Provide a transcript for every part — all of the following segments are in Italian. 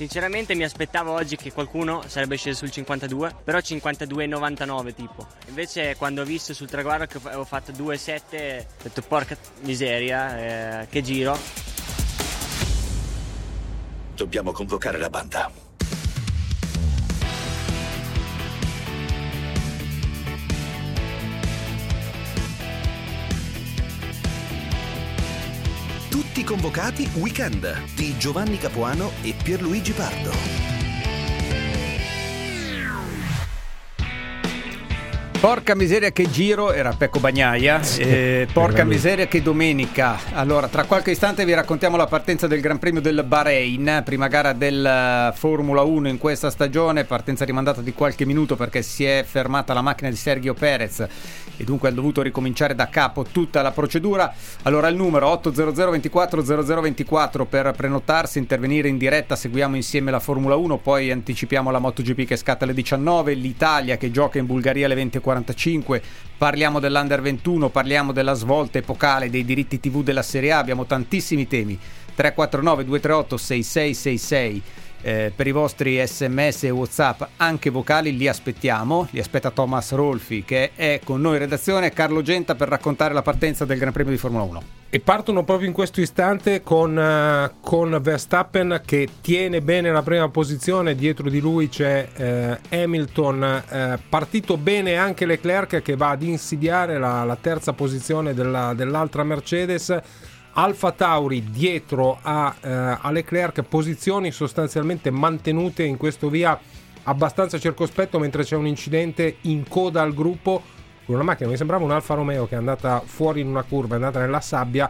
Sinceramente mi aspettavo oggi che qualcuno sarebbe sceso sul 52, però 52,99 tipo. Invece quando ho visto sul traguardo che avevo fatto 2,7 ho detto porca miseria, eh, che giro. Dobbiamo convocare la banda. Convocati Weekend di Giovanni Capuano e Pierluigi Pardo. Porca miseria che giro, era Pecco Bagnaia, sì, eh, porca miseria che domenica. Allora, tra qualche istante vi raccontiamo la partenza del Gran Premio del Bahrain, prima gara del Formula 1 in questa stagione, partenza rimandata di qualche minuto perché si è fermata la macchina di Sergio Perez e dunque ha dovuto ricominciare da capo tutta la procedura. Allora il numero 800 24 0024 per prenotarsi, intervenire in diretta, seguiamo insieme la Formula 1, poi anticipiamo la MotoGP che scatta alle 19, l'Italia che gioca in Bulgaria alle 20 45, parliamo dell'Under 21, parliamo della svolta epocale dei diritti TV della Serie A, abbiamo tantissimi temi. 349 238 6666 eh, per i vostri sms e whatsapp anche vocali li aspettiamo. Li aspetta Thomas Rolfi che è con noi in redazione Carlo Genta per raccontare la partenza del Gran Premio di Formula 1 e partono proprio in questo istante con, uh, con Verstappen che tiene bene la prima posizione. Dietro di lui c'è uh, Hamilton. Uh, partito bene anche Leclerc che va ad insidiare la, la terza posizione della, dell'altra Mercedes Alfa Tauri dietro a, eh, a Leclerc, posizioni sostanzialmente mantenute in questo via abbastanza circospetto mentre c'è un incidente in coda al gruppo con una macchina mi sembrava un Alfa Romeo che è andata fuori in una curva, è andata nella sabbia.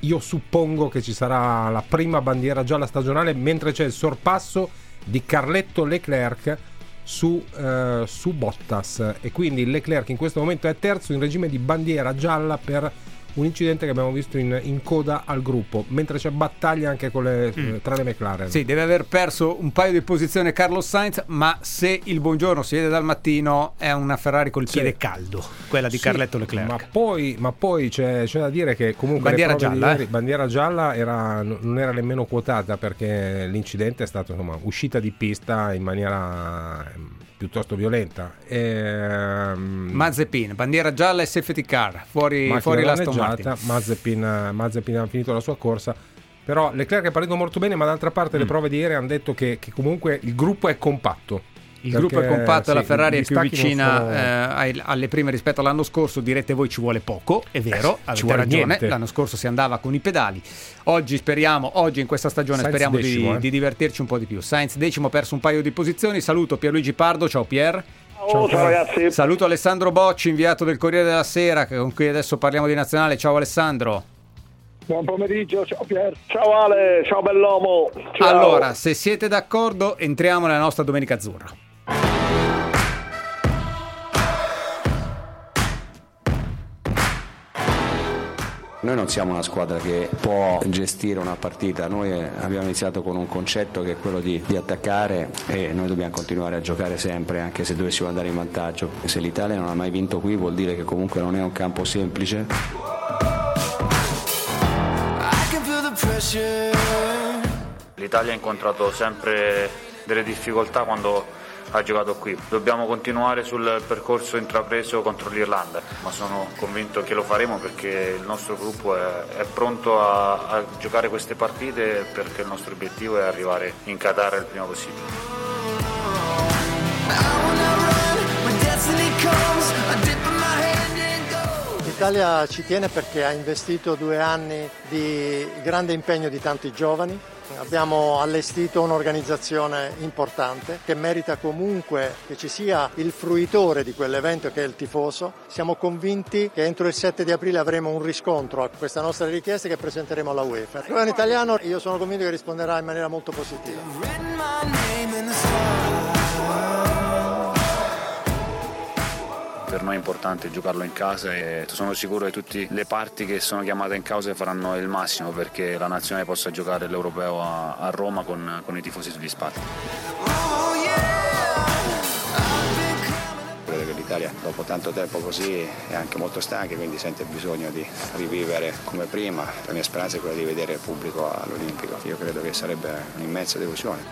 Io suppongo che ci sarà la prima bandiera gialla stagionale mentre c'è il sorpasso di Carletto Leclerc su, eh, su Bottas e quindi Leclerc in questo momento è terzo in regime di bandiera gialla per un incidente che abbiamo visto in, in, coda al gruppo, mentre c'è battaglia anche le, mm. tra le McLaren. Sì, deve aver perso un paio di posizioni Carlos Sainz, ma se il buongiorno si vede dal mattino è una Ferrari col piede sì. caldo, quella di sì, Carletto Leclerc. Ma poi, ma poi c'è, c'è, da dire che comunque bandiera gialla, ieri, eh? bandiera gialla era, non era nemmeno quotata perché l'incidente è stato insomma, uscita di pista in maniera piuttosto violenta. Ehm... Mazepin, bandiera gialla e safety car, fuori, fuori l'Aston Martin. Mazepin, Mazepin ha finito la sua corsa. Però Leclerc è partito molto bene, ma d'altra parte mm. le prove di ieri hanno detto che, che comunque il gruppo è compatto il gruppo è compatto, sì, la Ferrari è più vicina eh, alle prime rispetto all'anno scorso. Direte voi ci vuole poco, è vero, eh, avete ragione. Niente. L'anno scorso si andava con i pedali. Oggi speriamo, oggi in questa stagione Sainz speriamo decimo, di, eh. di, divertirci un po' di più. Sainz decimo ha perso un paio di posizioni. Saluto Pierluigi Pardo, ciao Pier. Ciao, ciao, ragazzi. Saluto Alessandro Bocci, inviato del Corriere della Sera, con cui adesso parliamo di nazionale. Ciao Alessandro. Buon pomeriggio, ciao Pier. Ciao Ale, ciao bell'uomo. Ciao. Allora, se siete d'accordo, entriamo nella nostra domenica azzurra. Noi non siamo una squadra che può gestire una partita, noi abbiamo iniziato con un concetto che è quello di, di, attaccare e noi dobbiamo continuare a giocare sempre anche se dovessimo andare in vantaggio. Se l'Italia non ha mai vinto qui vuol dire che comunque non è un campo semplice. L'Italia ha incontrato sempre delle difficoltà quando ha giocato qui. Dobbiamo continuare sul percorso intrapreso contro l'Irlanda, ma sono convinto che lo faremo perché il nostro gruppo è, è pronto a, a, giocare queste partite perché il nostro obiettivo è arrivare in Qatar il prima possibile. L'Italia ci tiene perché ha investito due anni di grande impegno di tanti giovani, Abbiamo allestito un'organizzazione importante che merita comunque che ci sia il fruitore di quell'evento che è il tifoso. Siamo convinti che entro il 7 di aprile avremo un riscontro a questa nostra richiesta che presenteremo alla UEFA. Il governo italiano io sono convinto che risponderà in maniera molto positiva. Per noi è importante giocarlo in casa e sono sicuro che tutte le parti che sono chiamate in causa faranno il massimo perché la nazionale possa giocare l'europeo a, a Roma con, con, i tifosi soddisfatti. l'Italia dopo tanto tempo così è anche molto stanca, quindi sente bisogno di rivivere come prima. La mia speranza è quella di vedere il pubblico all'Olimpico. Io credo che sarebbe un'immensa delusione.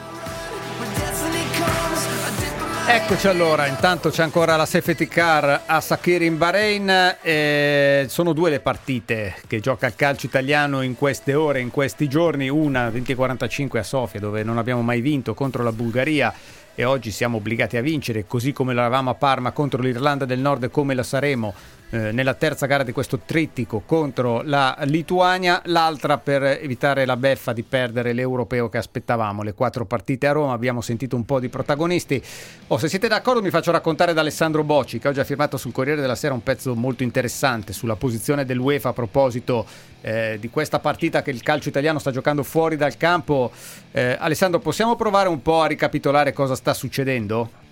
Eccoci allora, intanto c'è ancora la safety car a Sakir in Bahrain, eh, sono due le partite che gioca il calcio italiano in queste ore, in questi giorni, una 20.45 a Sofia dove non abbiamo mai vinto contro la Bulgaria e oggi siamo obbligati a vincere, così come l'eravamo a Parma contro l'Irlanda del Nord come la saremo eh, nella terza gara di questo trittico contro la Lituania, l'altra per evitare la beffa di perdere l'europeo che aspettavamo. Le quattro partite a Roma, abbiamo sentito un po' di protagonisti. Oh, se siete d'accordo mi faccio raccontare da Alessandro Bocci che oggi ha firmato sul Corriere della Sera un pezzo molto interessante sulla posizione dell'UEFA a proposito eh, di questa partita che il calcio italiano sta giocando fuori dal campo. Eh, Alessandro, possiamo provare un po' a ricapitolare cosa sta succedendo?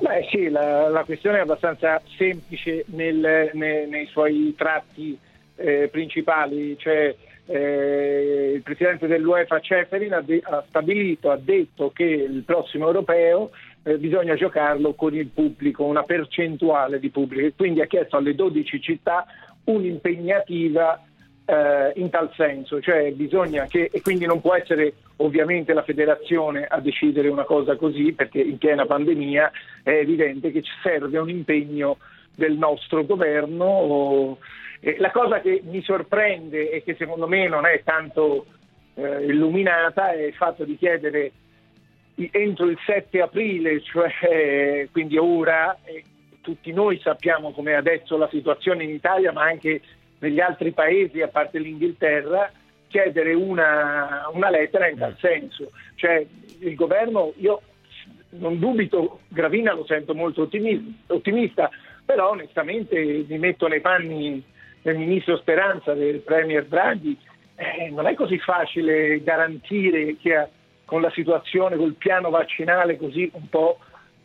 Beh sì, la, la, questione è abbastanza semplice nel, nei, nei suoi tratti eh, principali, cioè eh, il presidente dell'UEFA Ceferin ha, de- ha, stabilito, ha detto che il prossimo europeo eh, bisogna giocarlo con il pubblico, una percentuale di pubblico, quindi ha chiesto alle 12 città un'impegnativa eh, in tal senso, cioè bisogna che, e quindi non può essere ovviamente la federazione a decidere una cosa così, perché in piena pandemia è evidente che ci serve un impegno del nostro governo. La cosa che mi sorprende e che secondo me non è tanto eh, illuminata è il fatto di chiedere entro il 7 aprile, cioè quindi ora, tutti noi sappiamo come adesso la situazione in Italia, ma anche negli altri paesi, a parte l'Inghilterra, chiedere una, una lettera in tal senso. Cioè il governo, io non dubito, Gravina lo sento molto ottimista, però onestamente mi metto nei panni del ministro Speranza, del Premier Draghi, eh, non è così facile garantire che con la situazione, col piano vaccinale così un po'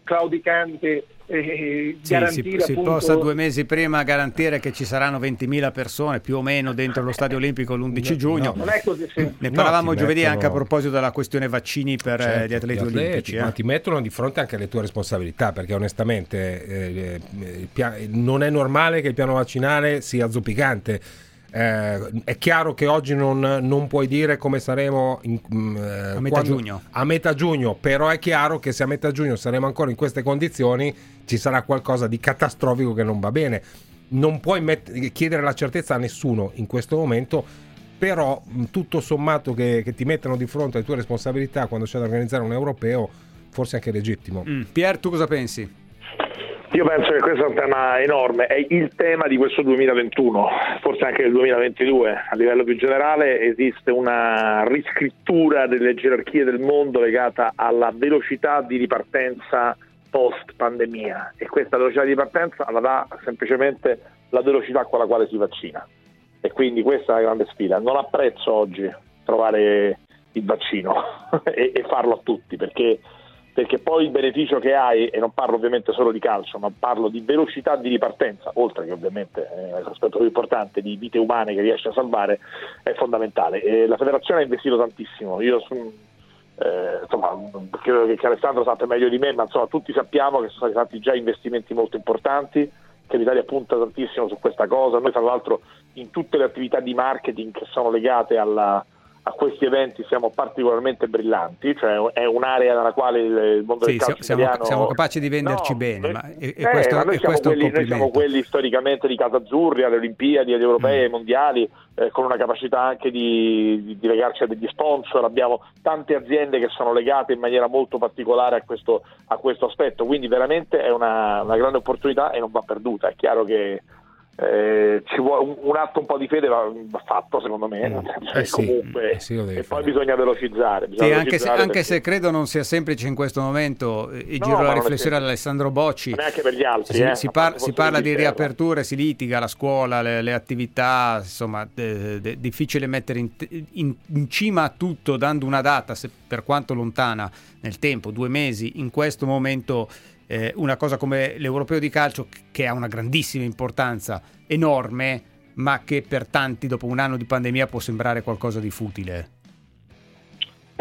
claudicante eh, sì, si, si possa due mesi prima garantire che ci saranno 20.000 persone più o meno dentro lo Stadio Olimpico l'11 giugno. No, non è così semplice. Ne parlavamo no, giovedì mettono... anche a proposito della questione vaccini per eh, certo, gli atleti, gli atleti olimpici. Ma eh. ti mettono di fronte anche alle tue responsabilità perché onestamente eh, eh non è normale che il piano vaccinale sia zoppicante eh, è chiaro che oggi non, non puoi dire come saremo in, mm, eh, a, metà giugno. a metà giugno, però è chiaro che se a metà giugno saremo ancora in queste condizioni ci sarà qualcosa di catastrofico che non va bene. Non puoi met- chiedere la certezza a nessuno in questo momento, però mm, tutto sommato che, che ti mettano di fronte alle tue responsabilità quando c'è da organizzare un europeo, forse anche legittimo. Mm. Pier, tu cosa pensi? Io penso che questo è un tema enorme, è il tema di questo 2021, forse anche del 2022. A livello più generale esiste una riscrittura delle gerarchie del mondo legata alla velocità di ripartenza post pandemia e questa velocità di ripartenza la dà semplicemente la velocità con la quale si vaccina. E quindi questa è la grande sfida. Non apprezzo oggi trovare il vaccino e, farlo a tutti perché perché poi il beneficio che hai, e non parlo ovviamente solo di calcio, ma parlo di velocità di ripartenza, oltre che ovviamente eh, l'aspetto più importante di vite umane che riesci a salvare, è fondamentale. E la federazione ha investito tantissimo. Io eh, insomma, credo che Alessandro sappia meglio di me, ma insomma, tutti sappiamo che sono stati fatti già investimenti molto importanti, che l'Italia punta tantissimo su questa cosa. Noi tra l'altro in tutte le attività di marketing che sono legate alla a questi eventi siamo particolarmente brillanti, cioè è un'area nella quale il mondo sì, del calcio siamo, italiano... siamo capaci di venderci no, bene, ma e, eh, questo, ma noi, siamo quelli, noi, siamo quelli, storicamente di casa azzurri alle Olimpiadi, agli europei, mm. ai mondiali, eh, con una capacità anche di, di, di, legarci a degli sponsor, abbiamo tante aziende che sono legate in maniera molto particolare a questo, a questo aspetto, quindi veramente è una, una grande opportunità e non va perduta, è chiaro che eh, vuole, un, atto un po' di fede va, fatto secondo me. Mm. eh sì, comunque, eh sì, e poi bisogna velocizzare, bisogna sì, anche, se, anche se, credo non sia semplice in questo momento e no, giro la riflessione ad Alessandro Bocci. Neanche per gli altri si, eh, si, par- si parla di riaperture si litiga la scuola le, le attività insomma è difficile mettere in, in, in, cima a tutto dando una data se, per quanto lontana nel tempo due mesi in questo momento eh, una cosa come l'europeo di calcio che ha una grandissima importanza, enorme, ma che per tanti dopo un anno di pandemia può sembrare qualcosa di futile.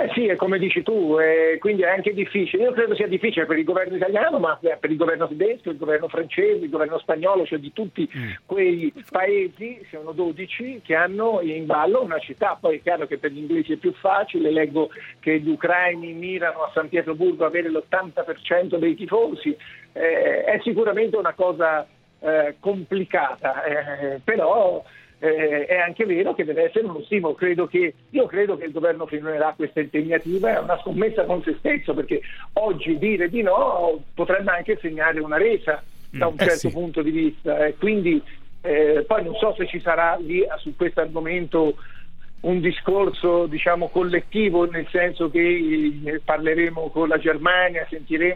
Eh sì, è come dici tu, eh, quindi è anche difficile. Io credo sia difficile per il governo italiano, ma per il governo tedesco, il governo francese, il governo spagnolo, cioè di tutti mm. quei paesi, sono 12, che hanno in ballo una città. Poi è chiaro che per gli inglesi è più facile, leggo che gli ucraini mirano a San Pietroburgo a avere l'80% dei tifosi. Eh, è sicuramente una cosa eh, complicata, eh, però eh, è anche vero che deve essere uno stimolo. Credo che, io credo che il governo finirà questa impegnativa, è una scommessa con se stesso, perché oggi dire di no potrebbe anche segnare una resa da un mm, eh certo sì. punto di vista. E quindi eh, poi non so se ci sarà lì su questo argomento un discorso diciamo, collettivo, nel senso che eh, parleremo con la Germania,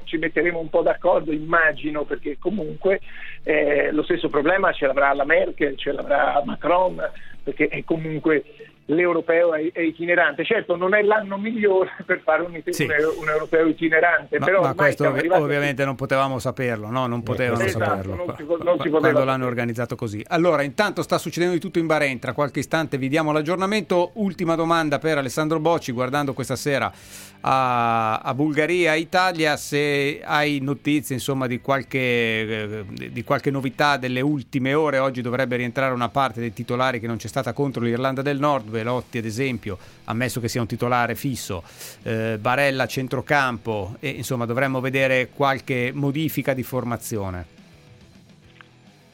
ci metteremo un po' d'accordo, immagino, perché comunque eh, lo stesso problema ce l'avrà la Merkel, ce l'avrà Macron, perché è comunque l'europeo è, itinerante. Certo, non è l'anno migliore per fare un, sì. un europeo itinerante, ma, però ma questo ovviamente non potevamo saperlo, no? Non potevano esatto, saperlo non si, non si quando l'hanno organizzato così. Allora, intanto sta succedendo di tutto in Bahrain, tra qualche istante vi diamo l'aggiornamento. Ultima domanda per Alessandro Bocci, guardando questa sera a, a Bulgaria, Italia, se hai notizie insomma di qualche, eh, di qualche novità delle ultime ore, oggi dovrebbe rientrare una parte dei titolari che non c'è stata contro l'Irlanda del Nord, Velotti ad esempio, ammesso che sia un titolare fisso, eh, Barella centrocampo e insomma dovremmo vedere qualche modifica di formazione.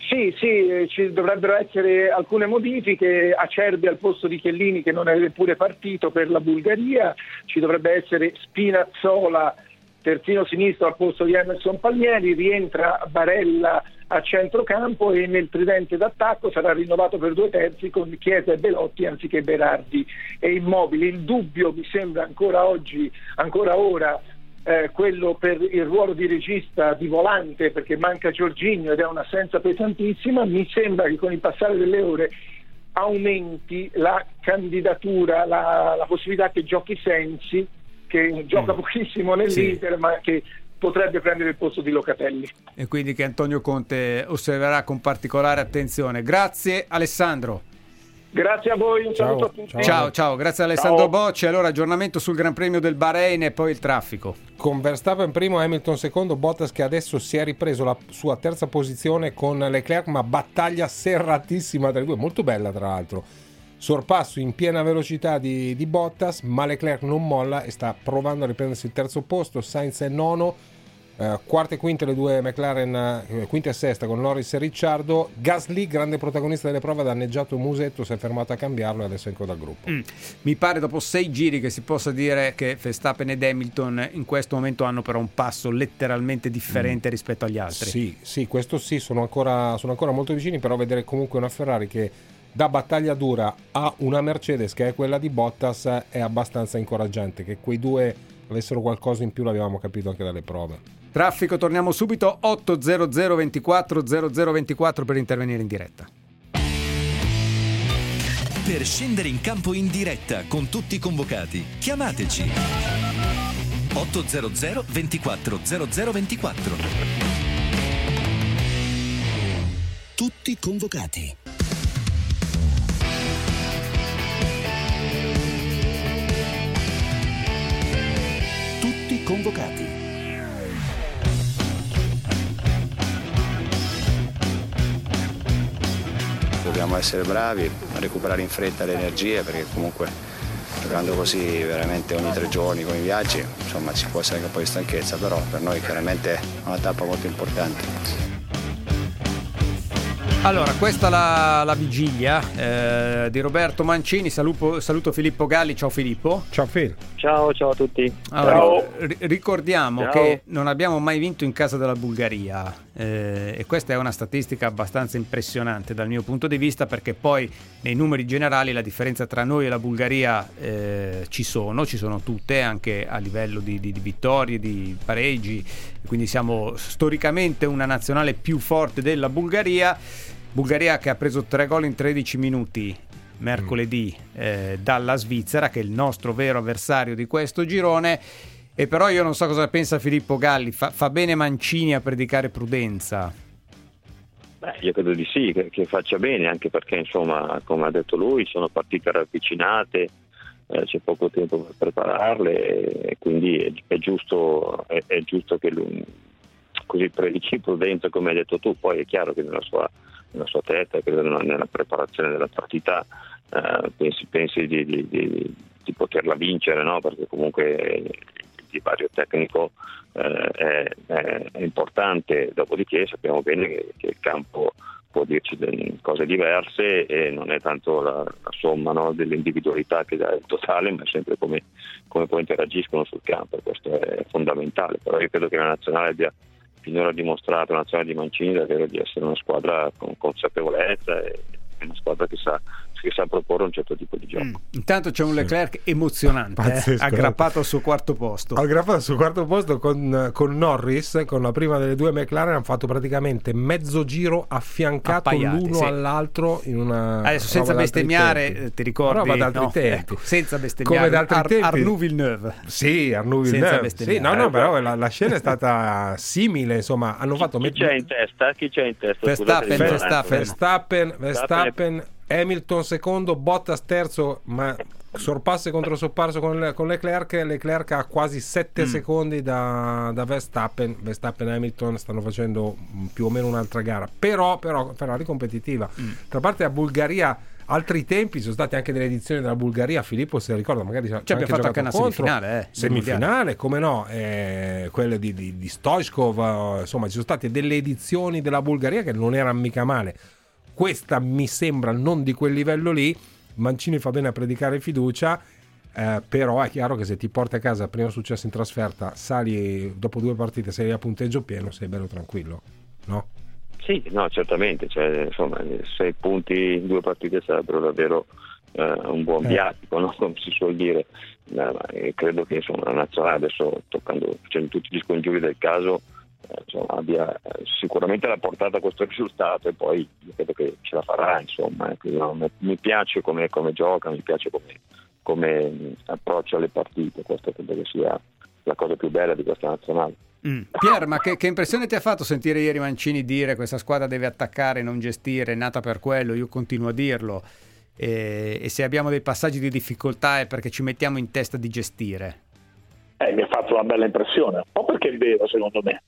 Sì, sì, ci dovrebbero essere alcune modifiche, Acerbi al posto di Chiellini che non è neppure partito per la Bulgaria, ci dovrebbe essere Spinazzola terzino sinistro al posto di Emerson Palmieri, rientra Barella a centrocampo e nel tridente d'attacco sarà rinnovato per due terzi con Chiesa e Belotti anziché Berardi e Immobili. Il dubbio mi sembra ancora oggi, ancora ora, eh, quello per il ruolo di regista di volante perché manca Giorginio ed è un'assenza pesantissima, mi sembra che con il passare delle ore aumenti la candidatura, la, la possibilità che giochi Sensi, che gioca mm. pochissimo nell'Inter sì. ma che potrebbe prendere il posto di Locatelli. E quindi che Antonio Conte osserverà con particolare attenzione. Grazie Alessandro. Grazie a voi, un ciao, saluto a tutti. Ciao, ciao, grazie Alessandro ciao. Bocci. Allora, aggiornamento sul Gran Premio del Bahrain e poi il traffico. Con Verstappen primo, Hamilton secondo, Bottas che adesso si è ripreso la sua terza posizione con Leclerc, ma battaglia serratissima tra i due, molto bella tra l'altro. Sorpasso in piena velocità di, di Bottas, ma Leclerc non molla e sta provando a riprendersi il terzo posto. Sainz è nono, Uh, quarta e quinta le due McLaren, uh, quinta e sesta con Norris e Ricciardo. Gasly, grande protagonista delle prove, ha danneggiato musetto, si è fermato a cambiarlo e adesso è in coda al gruppo. Mm. Mi pare dopo sei giri che si possa dire che Verstappen ed Hamilton in questo momento hanno però un passo letteralmente differente mm. rispetto agli altri. Sì, sì, questo sì, sono ancora, sono ancora molto vicini, però vedere comunque una Ferrari che da battaglia dura a una Mercedes che è quella di Bottas è abbastanza incoraggiante, che quei due avessero qualcosa in più l'abbiamo capito anche dalle prove. Traffico, torniamo subito 800 24 0024 per intervenire in diretta. Per scendere in campo in diretta con tutti i convocati, chiamateci 800 24 0024. Tutti convocati. Convocati. dobbiamo essere bravi recuperare in fretta le energie perché comunque giocando così veramente ogni tre giorni con i viaggi insomma ci può essere anche un po' di stanchezza però per noi chiaramente è una tappa molto importante. Allora, questa è la, la vigilia eh, di Roberto Mancini. Saluto, saluto, Filippo Galli. Ciao Filippo. Ciao Phil. Ciao, ciao a tutti. Allora, ciao. R- ricordiamo ciao. che non abbiamo mai vinto in casa della Bulgaria eh, e questa è una statistica abbastanza impressionante dal mio punto di vista perché poi nei numeri generali la differenza tra noi e la Bulgaria eh, ci sono, ci sono tutte anche a livello di, di, di vittorie, di pareggi, quindi siamo storicamente una nazionale più forte della Bulgaria. Bulgaria che ha preso tre gol in 13 minuti mercoledì eh, dalla Svizzera, che è il nostro vero avversario di questo girone. E però io non so cosa pensa Filippo Galli, fa, fa bene Mancini a predicare prudenza? Beh, io credo di sì, che, che, faccia bene, anche perché insomma, come ha detto lui, sono partite ravvicinate, eh, c'è poco tempo per prepararle e quindi è, è giusto, è, è giusto che lui, così predici prudente come hai detto tu, poi è chiaro che nella sua, nella sua testa, credo nella preparazione della partita, eh, pensi, pensi di, di, di, di, poterla vincere, no? perché comunque il divario tecnico eh, è, è, importante, dopodiché sappiamo bene che, che, il campo può dirci cose diverse e non è tanto la, la somma no, delle individualità che dà il totale, ma è sempre come, come poi interagiscono sul campo, questo è fondamentale, però io credo che la nazionale abbia finora dimostrato, la nazionale di Mancini davvero di essere una squadra con consapevolezza e una squadra che sa che sa proporre un certo tipo di gioco. Mm. Intanto c'è un Leclerc emozionante, eh? aggrappato al suo quarto posto. Aggrappato al suo quarto posto con, con, Norris, con la prima delle due McLaren, hanno fatto praticamente mezzo giro affiancato Appaiati, l'uno sì. all'altro in una... Adesso senza bestemmiare, eh, ti ricordi? Roba d'altri no, tempi. Ecco, senza bestemmiare. Come d'altri Ar- tempi. Arnoux Villeneuve. Sì, Arnoux Villeneuve. Sì, no, no, però la, la, scena è stata simile, insomma, hanno fatto... Chi, met- c'è in testa? Chi c'è in testa? Verstappen, Verstappen, Verstappen, Verstappen Hamilton secondo, Bottas terzo, ma sorpasso contro sorpasso con, con Leclerc. Leclerc ha quasi 7 mm. secondi da, da, Verstappen. Verstappen e Hamilton stanno facendo più o meno un'altra gara, però, però Ferrari competitiva. Mm. Tra parte la Bulgaria altri tempi sono state anche delle edizioni della Bulgaria Filippo se ricorda magari ci abbiamo fatto anche una contro. semifinale eh, semifinale come no eh, quelle di, di, di Stoichkov eh, insomma ci sono state delle edizioni della Bulgaria che non erano mica male questa mi sembra non di quel livello lì. Mancini fa bene a predicare fiducia. Eh, però è chiaro che se ti porti a casa primo successo in trasferta, sali dopo due partite, sei a punteggio pieno, sei bello tranquillo, no? Sì, no, certamente. Cioè, insomma, sei punti in due partite sarebbero davvero eh, un buon eh. viatico, no? come si suol dire. Eh, credo che insomma, la nazionale adesso, toccando, facendo tutti gli scongiuri del caso, eh, insomma, abbia eh, sicuramente la portata a questo risultato e poi credo che ce la farà. Insomma, ecco, no, mi piace come, come, gioca, mi piace come, come approccia le partite, questo credo che sia la cosa più bella di questa nazionale. Mm. Pier, ma che, che, impressione ti ha fatto sentire ieri Mancini dire questa squadra deve attaccare, non gestire, è nata per quello, io continuo a dirlo, e, e se abbiamo dei passaggi di difficoltà è perché ci mettiamo in testa di gestire? Eh, mi ha fatto una bella impressione, un po' perché è vero secondo me,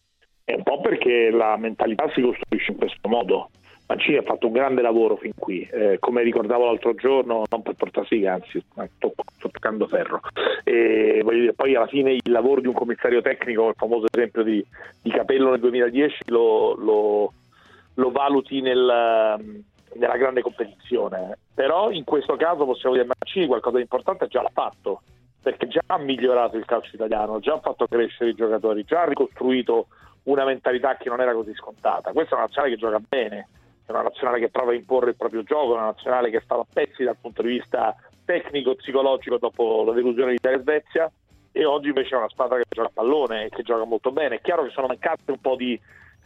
è un po' perché la mentalità si costruisce in questo modo. Mancini ha fatto un grande lavoro fin qui, eh, come ricordavo l'altro giorno, non per portasiga, anzi sto, sto toccando ferro. E, dire, poi alla fine il lavoro di un commissario tecnico, il famoso esempio di, di Capello nel 2010, lo, lo, lo valuti nel, nella grande competizione. Però in questo caso possiamo dire che Mancini qualcosa di importante già l'ha fatto, perché già ha migliorato il calcio italiano, già ha fatto crescere i giocatori, già ha ricostruito una mentalità che non era così scontata. Questa è una nazionale che gioca bene, è una nazionale che prova a imporre il proprio gioco, è una nazionale che sta a pezzi dal punto di vista tecnico, psicologico dopo la delusione di Italia e Svezia e oggi invece è una squadra che gioca a pallone e che gioca molto bene. È chiaro che sono mancate un po' di,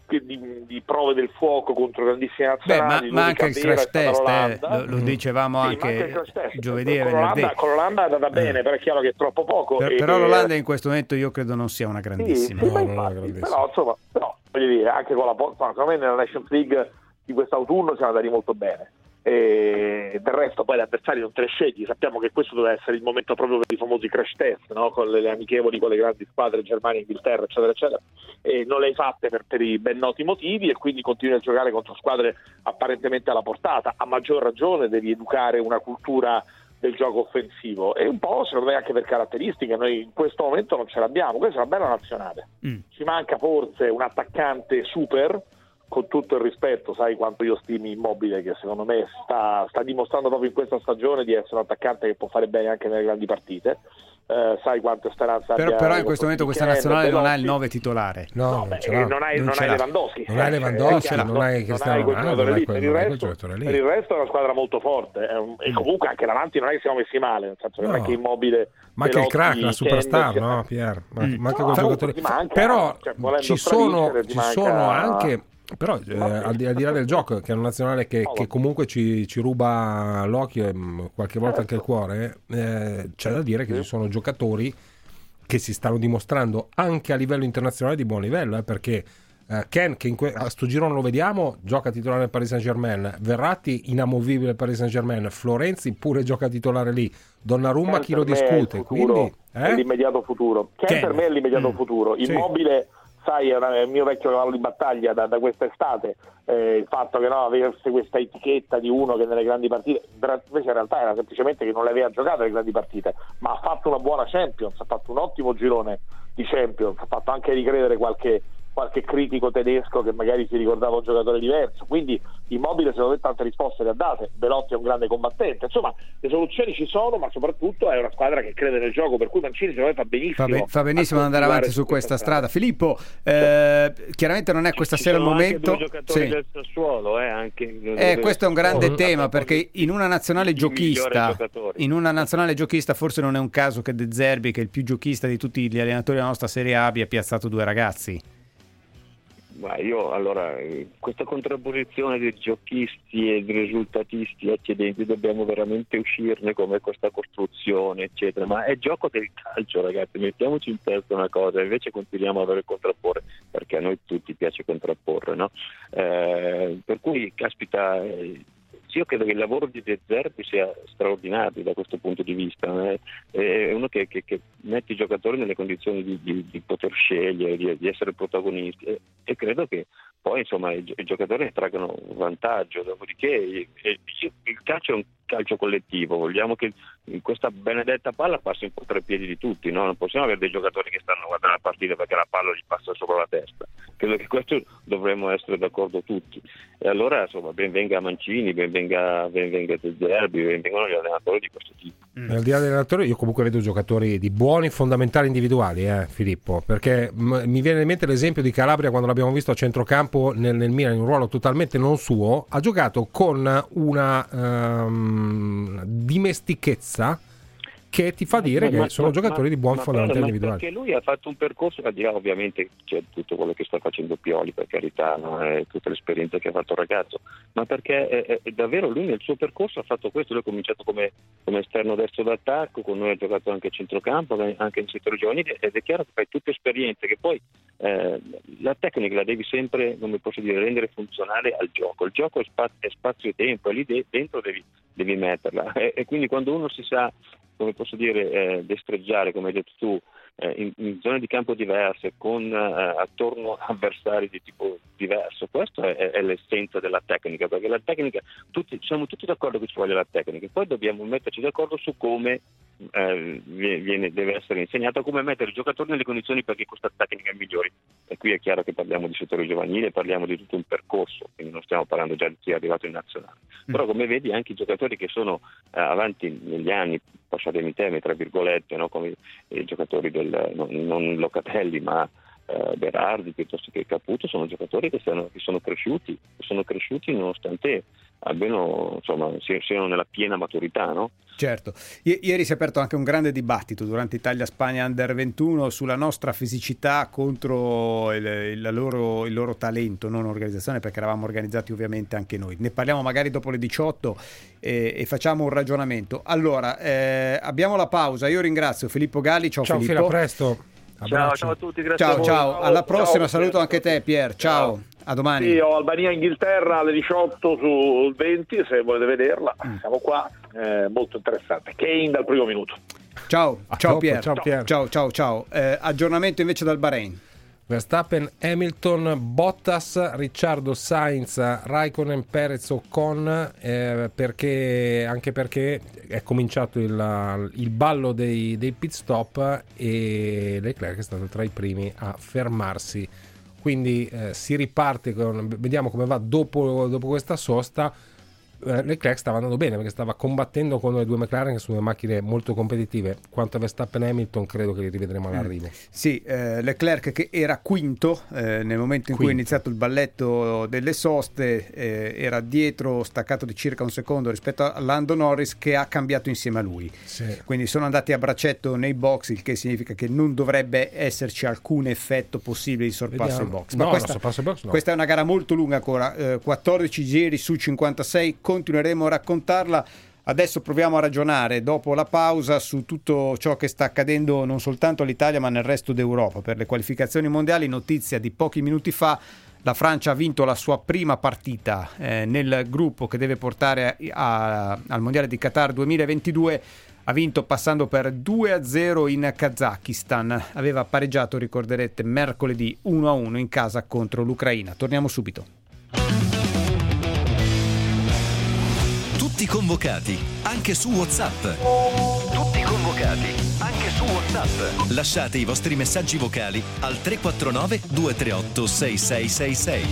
di, di prove del fuoco contro grandissime nazionali. Beh, ma, ma anche il crash test, eh, lo, lo, dicevamo sì, anche giovedì e venerdì. Con l'Olanda è andata bene, eh. però è chiaro che è troppo poco. Per, e, però l'Olanda in questo momento io credo non sia una grandissima. Sì, sì, no, infatti, grandissima. Però insomma, però, voglio dire, anche con la secondo me nella Nations League di quest'autunno siamo andati molto bene e del resto poi gli avversari non te le scegli, sappiamo che questo deve essere il momento proprio per i famosi crash test, no? con le, amichevoli con le grandi squadre Germania, Inghilterra eccetera eccetera. E non le hai fatte per, per, i ben noti motivi e quindi continui a giocare contro squadre apparentemente alla portata, a maggior ragione devi educare una cultura del gioco offensivo. E un po' secondo me anche per caratteristiche. Noi in questo momento non ce l'abbiamo, questa è una bella nazionale, mm. ci manca forse un attaccante super con tutto il rispetto, sai quanto io stimi Immobile che secondo me sta, sta, dimostrando proprio in questa stagione di essere un attaccante che può fare bene anche nelle grandi partite. Eh, sai quanto speranza però, però in questo momento questa nazionale non ha il 9 titolare. No, no, beh, non, non, hai, non, non hai Lewandowski non hai Lewandowski non hai Cristiano Ronaldo per, il resto, per il resto è una squadra molto forte un, e mm. comunque anche davanti non è che siamo messi male nel senso che non è che Immobile ma anche il crack la superstar no Pier mm. manca quel giocatore. però cioè, ci sono anche però eh, al, di, al, di, là del gioco, che è una nazionale che, che comunque ci, ci, ruba l'occhio e mm, qualche volta anche il cuore, eh, c'è da dire che ci sono giocatori che si stanno dimostrando anche a livello internazionale di buon livello, eh, perché eh, Ken, che in que- a sto giro non lo vediamo, gioca titolare nel Paris Saint Germain, Verratti inamovibile al Paris Saint Germain, Florenzi pure gioca titolare lì, Donnarumma chi lo discute, quindi... è eh? l'immediato futuro. Che Ken. per me è l'immediato Mm. futuro. Sì. Sai, è, una- è il mio vecchio cavallo di battaglia da, da quest'estate. Eh, il fatto che no, avesse questa etichetta di uno che nelle grandi partite, invece in realtà era semplicemente che non le aveva giocate le grandi partite, ma ha fatto una buona Champions, ha fatto un ottimo girone di Champions, ha fatto anche ricredere qualche, qualche critico tedesco che magari si ricordava un giocatore diverso. Quindi Immobile, secondo me, tante risposte le ha date. Belotti è un grande combattente. Insomma, le soluzioni ci sono, ma soprattutto è una squadra che crede nel gioco. Per cui Mancini, secondo me, fa benissimo. Fa, be- fa benissimo ad andare avanti su questa strada. Filippo, eh, chiaramente non è questa Ci sera il anche momento. due giocatori Sì. del Sassuolo, eh, anche Eh, questo è un grande Oh, tema perché in una nazionale giochista, in una nazionale giochista forse non è un caso che De Zerbi, che è il più giochista di tutti gli allenatori della nostra Serie A, abbia piazzato due ragazzi. Ma io allora, eh, questa contrapposizione di giochisti e di risultatisti eccedenti dobbiamo veramente uscirne come questa costruzione, eccetera. Ma è gioco del calcio, ragazzi, mettiamoci in testa una cosa, invece continuiamo a dover contrapporre, perché a noi tutti piace contrapporre, no? Eh, per cui, caspita, eh, io credo che il lavoro di De Zerbi sia straordinario da questo punto di vista, eh. è uno che, che- che mette i giocatori nelle condizioni di, di- di poter scegliere, di, di essere protagonisti e, e credo che poi insomma i, i giocatori ne traggano vantaggio, dopodiché il, il- calcio è un calcio collettivo, vogliamo che questa benedetta palla passi un po' tra i piedi di tutti, no? non possiamo avere dei giocatori che stanno guardando la partita perché la palla gli passa sopra la testa, credo che questo dovremmo essere d'accordo tutti e allora insomma ben venga Mancini, ben venga, ben venga Zerbi, ben vengano gli allenatori di questo tipo. Al di là dell'allenatore, io comunque vedo giocatori di buoni fondamentali individuali, eh, Filippo, perché m- mi viene in mente l'esempio di Calabria quando l'abbiamo visto a centrocampo nel, nel Milan in un ruolo totalmente non suo, ha giocato con una ehm, dimestichezza che ti fa dire che Ma- sono ma- giocatori ma- di buon ma individuali. Perché lui ha fatto un percorso, al di là ovviamente c'è tutto quello che sta facendo Pioli, per carità, no? e tutta l'esperienza che ha fatto il ragazzo, ma perché eh, eh, davvero lui nel suo percorso ha fatto questo, lui ha cominciato come, come esterno destro d'attacco, con noi ha giocato anche a centrocampo, anche in settore giovanile, ed è chiaro che fai tutte esperienze che poi eh, la tecnica la devi sempre, come posso dire, rendere funzionale al gioco. Il gioco è spazio e tempo, e lì de- dentro devi, devi metterla. E, e quindi quando uno si sa, come posso dire, eh, destreggiare, come hai detto tu, in, in zone di campo diverse, con eh, attorno avversari di tipo diverso, questa è, è l'essenza della tecnica, perché la tecnica, tutti, siamo tutti d'accordo che ci voglia la tecnica, poi dobbiamo metterci d'accordo su come eh, vie- viene- deve essere insegnata, come mettere i giocatori nelle condizioni perché questa tecnica migliori. E qui è chiaro che parliamo di settore giovanile, parliamo di tutto un percorso, quindi non stiamo parlando già di chi è arrivato in nazionale. Però come vedi anche i giocatori che sono eh, avanti negli anni, passatemi temi, tra virgolette, no? come i giocatori del, non, non Locatelli ma eh, Berardi piuttosto che Caputo, sono giocatori che, siano- che sono cresciuti, che sono cresciuti nonostante almeno insomma, si- siano nella piena maturità. No? Certo, I- ieri si è aperto anche un grande dibattito durante Italia-Spagna Under 21 sulla nostra fisicità contro il, il loro, il loro talento, non organizzazione perché eravamo organizzati ovviamente anche noi. Ne parliamo magari dopo le 18 e, e facciamo un ragionamento. Allora, eh, abbiamo la pausa, io ringrazio Filippo Galli, ciao, Ciao, Filippo. fino a presto. Ciao, ciao a tutti, grazie a Ciao, voi. ciao, alla prossima, Ciao, saluto anche te Pier, ciao, a domani. Sì, ho Albania-Inghilterra alle 18 sul 20, se volete vederla, siamo qua, eh, molto interessante. Kane dal primo minuto. Ciao, A ciao dopo, Pier. ciao, Pier. Ciao, ciao, ciao. Eh, aggiornamento invece dal Bahrain. Verstappen, Hamilton, Bottas, Ricciardo, Sainz, Raikkonen, Perez, Ocon, eh, anche perché è cominciato il, il ballo dei, dei pit stop e Leclerc è stato tra i primi a fermarsi. Quindi eh, si riparte, con, vediamo come va dopo, dopo questa sosta. Eh, Leclerc stava andando bene perché stava combattendo con le due McLaren che sono due macchine molto competitive. Quanto a Verstappen e Hamilton credo che li rivedremo all'arrivo. Sì, eh, Leclerc che era quinto eh, nel momento in cui è Quinto. iniziato il balletto delle soste, eh, era dietro, staccato di circa un secondo rispetto a Lando Norris che ha cambiato insieme a lui. Sì. Quindi sono andati a braccetto nei box, il che significa che non dovrebbe esserci alcun effetto possibile di sorpasso ai Vediamo. box. No, no, questa, ai box no. questa è una gara molto lunga ancora, eh, 14 giri su 56, continueremo a raccontarla. Adesso proviamo a ragionare dopo la pausa su tutto ciò che sta accadendo non soltanto all'Italia ma nel resto d'Europa per le qualificazioni mondiali. Notizia di pochi minuti fa, La Francia ha vinto la sua prima partita eh, nel gruppo che deve portare a, a, al Mondiale di Qatar 2022 ha vinto passando per 2-0 in Kazakistan. Aveva pareggiato, ricorderete, mercoledì 1-1 in casa contro l'Ucraina. Torniamo subito. Tutti convocati, anche su WhatsApp. Tutti convocati, anche su WhatsApp. Lasciate i vostri messaggi vocali al 349 238 6666.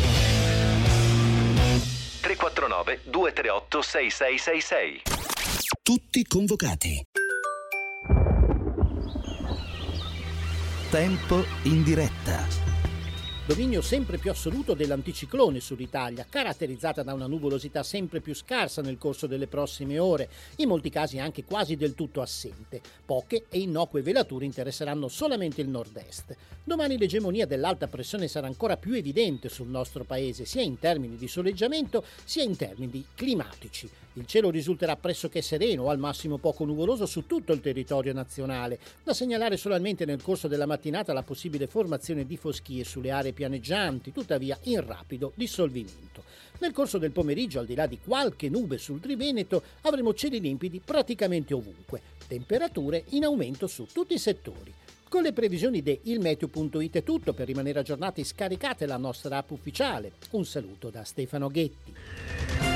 349 238 6666. Tutti convocati. Tempo in diretta. Dominio sempre più assoluto dell'anticiclone sull'Italia, caratterizzata da una nuvolosità sempre più scarsa nel corso delle prossime ore, in molti casi anche quasi del tutto assente. Poche e innocue velature interesseranno solamente il nord-est. Domani l'egemonia dell'alta pressione sarà ancora più evidente sul nostro paese, sia in termini di soleggiamento sia in termini climatici. Il cielo risulterà pressoché sereno al massimo poco nuvoloso su tutto il territorio nazionale. Da segnalare solamente nel corso della mattinata la possibile formazione di foschie sulle aree pianeggianti, tuttavia in rapido dissolvimento. Nel corso del pomeriggio, al di là di qualche nube sul Triveneto, avremo cieli limpidi praticamente ovunque, temperature in aumento su tutti i settori. Con le previsioni di ilmeteo.it è tutto, per rimanere aggiornati scaricate la nostra app ufficiale. Un saluto da Stefano Ghetti.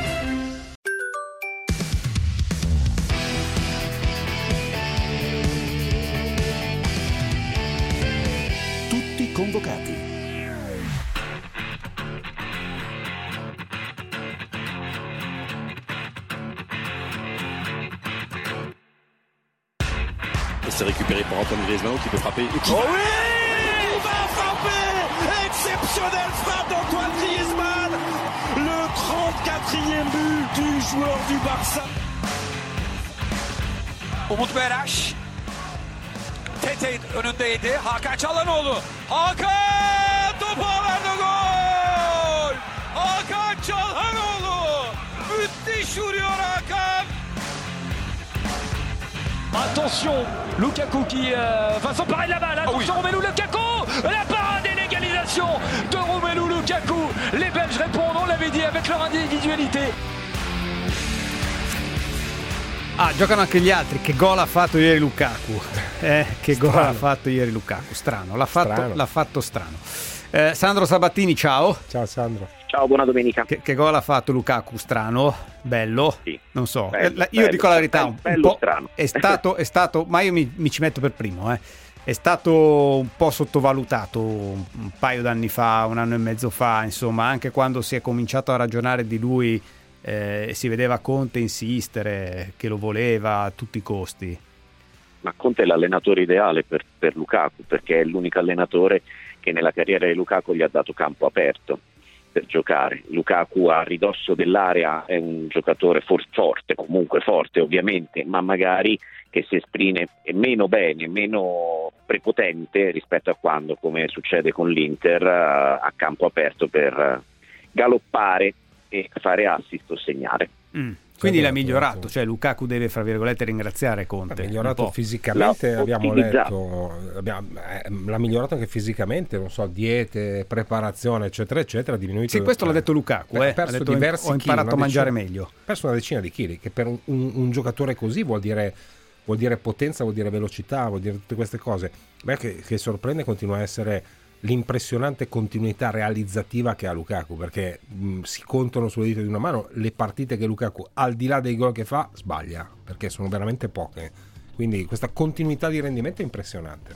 Récupéré par Antoine Griezmann qui peut frapper. Et qui... Oh oui Il va frapper Exceptionnelle frappe d'Antoine Griezmann Le 34e but du joueur du Barça. Umut Meraş. Tete önündeydi. Hakan Çalhanoğlu. Hakan topu verdi gol. Hakan Çalhanoğlu. Müthiş vuruyor Hakan. Attention, Lukaku qui euh, va s'emparer de la balle. Attention, Romelu Lukaku La parade et l'égalisation de Romelu Lukaku. Les Belges répondent, on l'avait dit, avec leur individualité. Ah, giocano anche gli altri. Che gol ha fatto ieri Lukaku? Eh, che gol Strano. ha fatto ieri Lukaku? Strano, l'ha fatto Strano. l'ha fatto strano. Eh, Sandro Sabattini, ciao. Ciao Sandro. Ciao, buona domenica. Che, che gol ha fatto Lukaku? Strano, bello, non so. Bello, Eh, io bello, dico la verità, un, bello, un po' strano. È stato, è stato, ma io mi, mi ci metto per primo, eh. È stato un po' sottovalutato un, un paio d'anni fa, un anno e mezzo fa, insomma, anche quando si è cominciato a ragionare di lui, eh, si vedeva Conte insistere che lo voleva a tutti i costi. Ma Conte è l'allenatore ideale per, per Lukaku perché è l'unico allenatore che nella carriera di Lukaku gli ha dato campo aperto per giocare. Lukaku a ridosso dell'area è un giocatore for- forte, comunque forte ovviamente, ma magari che si esprime meno bene, meno prepotente rispetto a quando, come succede con l'Inter, eh, a campo aperto per eh, galoppare e fare assist o segnare. Mm. Quindi l'ha Certo, migliorato, cioè Lukaku deve, fra virgolette, ringraziare Conte. Ha migliorato fisicamente, L'ha abbiamo letto, abbiamo- eh, l'ha migliorato anche fisicamente, non so, diete, preparazione, eccetera, eccetera, ha diminuito. Sì, questo l'ha detto Lukaku, Ha eh. perso ha detto, diversi ho imparato chili, a mangiare decina- meglio. Ha perso una decina di chili, che per un, un- un giocatore così vuol dire, vuol dire potenza, vuol dire velocità, vuol dire tutte queste cose. Beh, che, che sorprende continua a essere l'impressionante continuità realizzativa che ha Lukaku, perché mh, si contano sulle dita di una mano le partite che Lukaku, al di là dei gol che fa, sbaglia, perché sono veramente poche. Quindi questa continuità di rendimento è impressionante.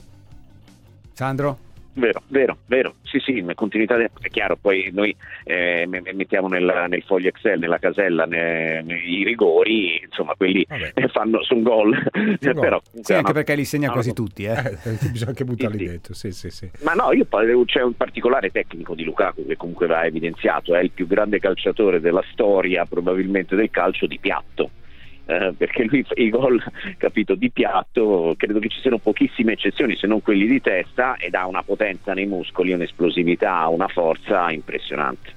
Sandro? Vero, vero, vero. Sì, sì, ma continuità de- è chiaro, poi noi eh, me- me- mettiamo nel, nel foglio Excel, nella casella, ne- i rigori, insomma, quelli eh, fanno su un gol. Però, Sì, anche una- perché li segna no, quasi no. tutti, eh. Bisogna anche buttarli dentro, sì, sì, sì. Ma no, io poi- c'è un particolare tecnico di Lukaku che comunque va evidenziato, è il più grande calciatore della storia probabilmente del calcio di piatto. Eh, perché lui fa i gol capito di piatto credo che ci siano pochissime eccezioni se non quelli di testa ed ha una potenza nei muscoli un'esplosività una forza impressionante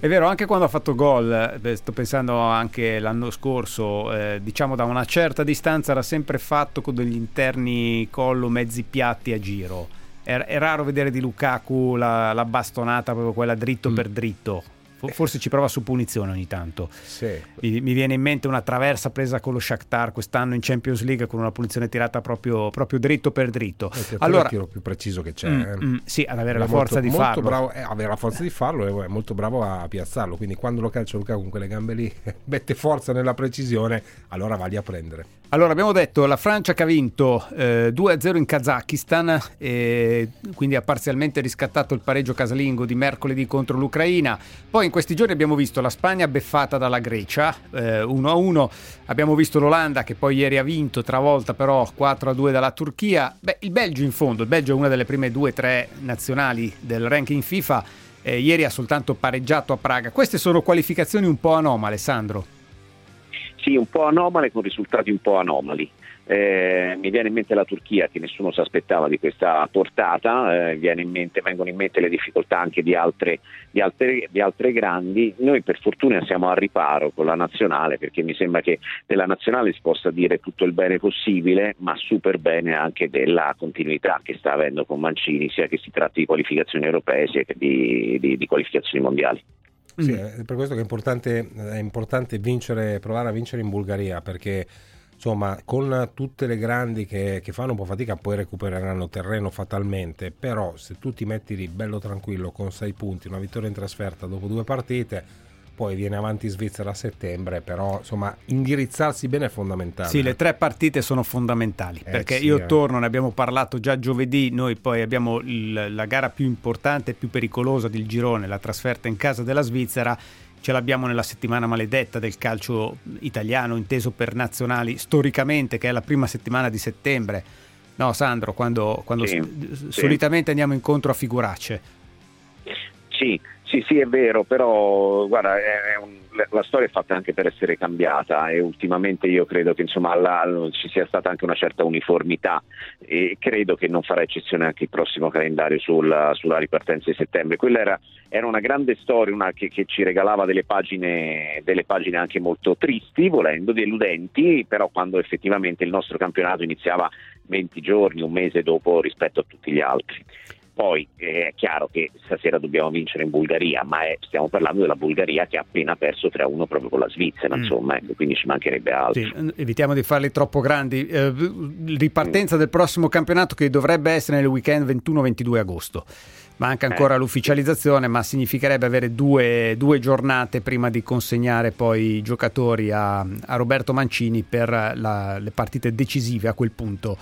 È vero, anche quando ha fatto gol, sto pensando anche l'anno scorso, eh, diciamo da una certa distanza era sempre fatto con degli interni collo mezzi piatti a giro. è, è raro vedere di Lukaku la, la bastonata, proprio quella dritto mm. per dritto. Forse ci prova su punizione ogni tanto. Sì. Mi, mi, viene in mente una traversa presa con lo Shakhtar quest'anno in Champions League con una punizione tirata proprio, proprio dritto per dritto. È allora, il tiro più preciso che c'è. Mm, eh. mm, sì, ad avere è la forza molto, di molto farlo. Bravo, eh, avere la forza di farlo è molto bravo a piazzarlo. Quindi quando lo calcia Lukaku con quelle gambe lì, mette forza nella precisione, allora va lì a prendere. Allora, abbiamo detto la Francia che ha vinto eh, 2-0 in Kazakistan, e quindi ha parzialmente riscattato il pareggio casalingo di mercoledì contro l'Ucraina. Poi in questi giorni abbiamo visto la Spagna beffata dalla Grecia, eh, 1-1. Abbiamo visto l'Olanda che poi ieri ha vinto, travolta però 4-2 dalla Turchia. Beh, il Belgio in fondo, il Belgio è una delle prime due o tre nazionali del ranking FIFA. Eh, ieri ha soltanto pareggiato a Praga. Queste sono qualificazizioni un po' anomale, Sandro. Sì, un po' anomale con risultati un po' anomali. Eh, mi viene in mente la Turchia che nessuno si aspettava di questa portata, eh, in mente, vengono in mente le difficoltà anche di altre, di, altre, di altre, grandi. Noi per fortuna siamo a riparo con la nazionale perché mi sembra che della nazionale si possa dire tutto il bene possibile, ma super bene anche della continuità che sta avendo con Mancini, sia che si tratti di qualificazioni europee sia che di, di, di qualificazioni mondiali. Sì, è per questo che è importante, è importante vincere, provare a vincere in Bulgaria perché insomma con tutte le grandi che, che, fanno un po' fatica poi recupereranno terreno fatalmente. Però se tu ti metti lì bello tranquillo con 6 punti una vittoria in trasferta dopo due partite poi viene avanti Svizzera a settembre, però insomma indirizzarsi bene è fondamentale. Sì, le tre partite sono fondamentali, eh, perché sì, io eh. torno, ne abbiamo parlato già giovedì, noi poi abbiamo il, la gara più importante e più pericolosa del girone, la trasferta in casa della Svizzera, ce l'abbiamo nella settimana maledetta del calcio italiano, inteso per nazionali storicamente, che è la prima settimana di settembre. No, Sandro, quando, quando sì, s- sì. solitamente andiamo incontro a figuracce. Sì, sì, sì, è vero, però guarda, un, la storia è fatta anche per essere cambiata e ultimamente io credo che insomma, la, ci sia stata anche una certa uniformità e credo che non farà eccezione anche il prossimo calendario sulla, sulla ripartenza di settembre. Quella era, era una grande storia una che, che, ci regalava delle pagine, delle pagine anche molto tristi, volendo, deludenti, però quando effettivamente il nostro campionato iniziava 20 giorni, un mese dopo rispetto a tutti gli altri. Poi eh, è chiaro che stasera dobbiamo vincere in Bulgaria, ma è, stiamo parlando della Bulgaria che ha appena perso 3-1 proprio con la Svizzera, mm. insomma, ecco, quindi ci mancherebbe altro. Sì, evitiamo di farli troppo grandi. Eh, ripartenza mm. del prossimo campionato che dovrebbe essere nel weekend 21-22 agosto. Manca ancora eh. l'ufficializzazione, ma significherebbe avere due, due, giornate prima di consegnare poi i giocatori a, a Roberto Mancini per la, le partite decisive a quel punto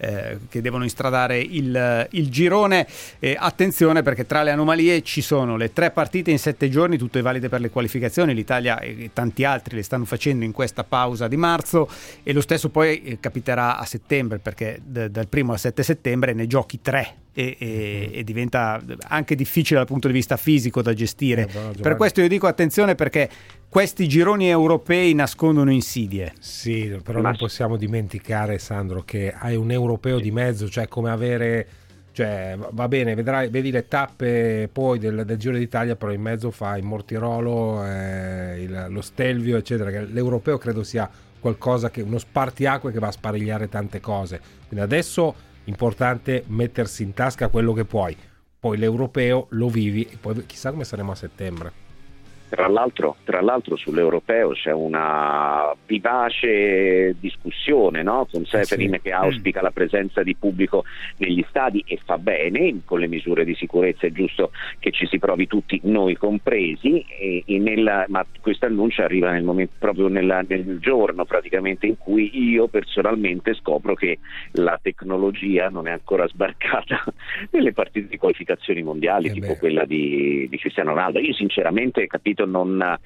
eh, che devono instradare il, il girone. Eh, attenzione perché tra le anomalie ci sono le tre partite in sette giorni, tutte valide per le qualificazioni. L'Italia e tanti altri le stanno facendo in questa pausa di marzo e lo stesso poi eh, capiterà a settembre perché d- dal primo al 7 settembre ne giochi tre e, e, mm-hmm. e, diventa anche difficile dal punto di vista fisico da gestire. Eh, per questo io dico attenzione perché questi gironi europei nascondono insidie. Sì, però non possiamo dimenticare, Sandro, che hai un europeo di mezzo, cioè come avere. Cioè, va bene, vedrai, vedi le tappe poi del, del, Giro d'Italia, però in mezzo fai il Mortirolo, eh, il, lo Stelvio, eccetera. L'europeo credo sia qualcosa che uno spartiacque che va a sparigliare tante cose. Quindi adesso importante mettersi in tasca quello che puoi. Poi l'europeo lo vivi e poi chissà come saremo a settembre. Tra l'altro, tra l'altro, sull'europeo c'è una vivace discussione no? con Seferin sì. che auspica la presenza di pubblico negli stadi e fa bene, con le misure di sicurezza è giusto che ci si provi tutti, noi compresi, e, e nella, ma questo annuncio arriva nel momento, proprio nella, nel giorno praticamente in cui io personalmente scopro che la tecnologia non è ancora sbarcata nelle partite di qualificazioni mondiali, eh tipo beh. quella di, di Cristiano Ronaldo. Io sinceramente capito capito, non,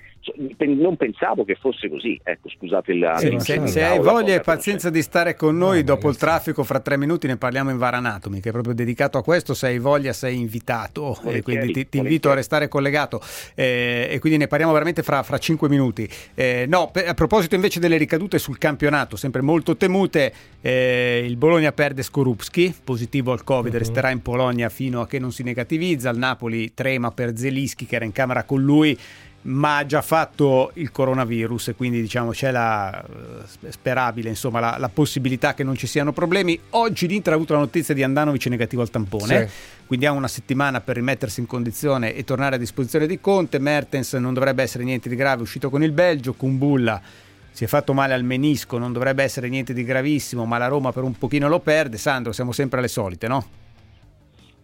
non pensavo che fosse così. Ecco, scusate il. Sì, se, se hai voglia e pazienza di stare con noi no, dopo il traffico, fra tre minuti ne parliamo in Varanatomi, che è proprio dedicato a questo. Se hai voglia, sei invitato. e quindi ti, ti invito a restare collegato. Eh, e quindi ne parliamo veramente fra, fra cinque minuti. Eh, no, per, a proposito invece delle ricadute sul campionato, sempre molto temute, eh, il Bologna perde Skorupski, positivo al Covid, uh-huh. resterà in Polonia fino a che non si negativizza. Il Napoli trema per Zelischi, che era in camera con lui ma ha già fatto il coronavirus e quindi diciamo c'è la eh, sperabile insomma la, la, possibilità che non ci siano problemi. Oggi l'Inter ha avuto la notizia di Andanovic negativo al tampone, sì. quindi ha una settimana per rimettersi in condizione e tornare a disposizione di Conte. Mertens non dovrebbe essere niente di grave, è uscito con il Belgio, Kumbulla si è fatto male al menisco, non dovrebbe essere niente di gravissimo, ma la Roma per un pochino lo perde. Sandro, siamo sempre alle solite, no?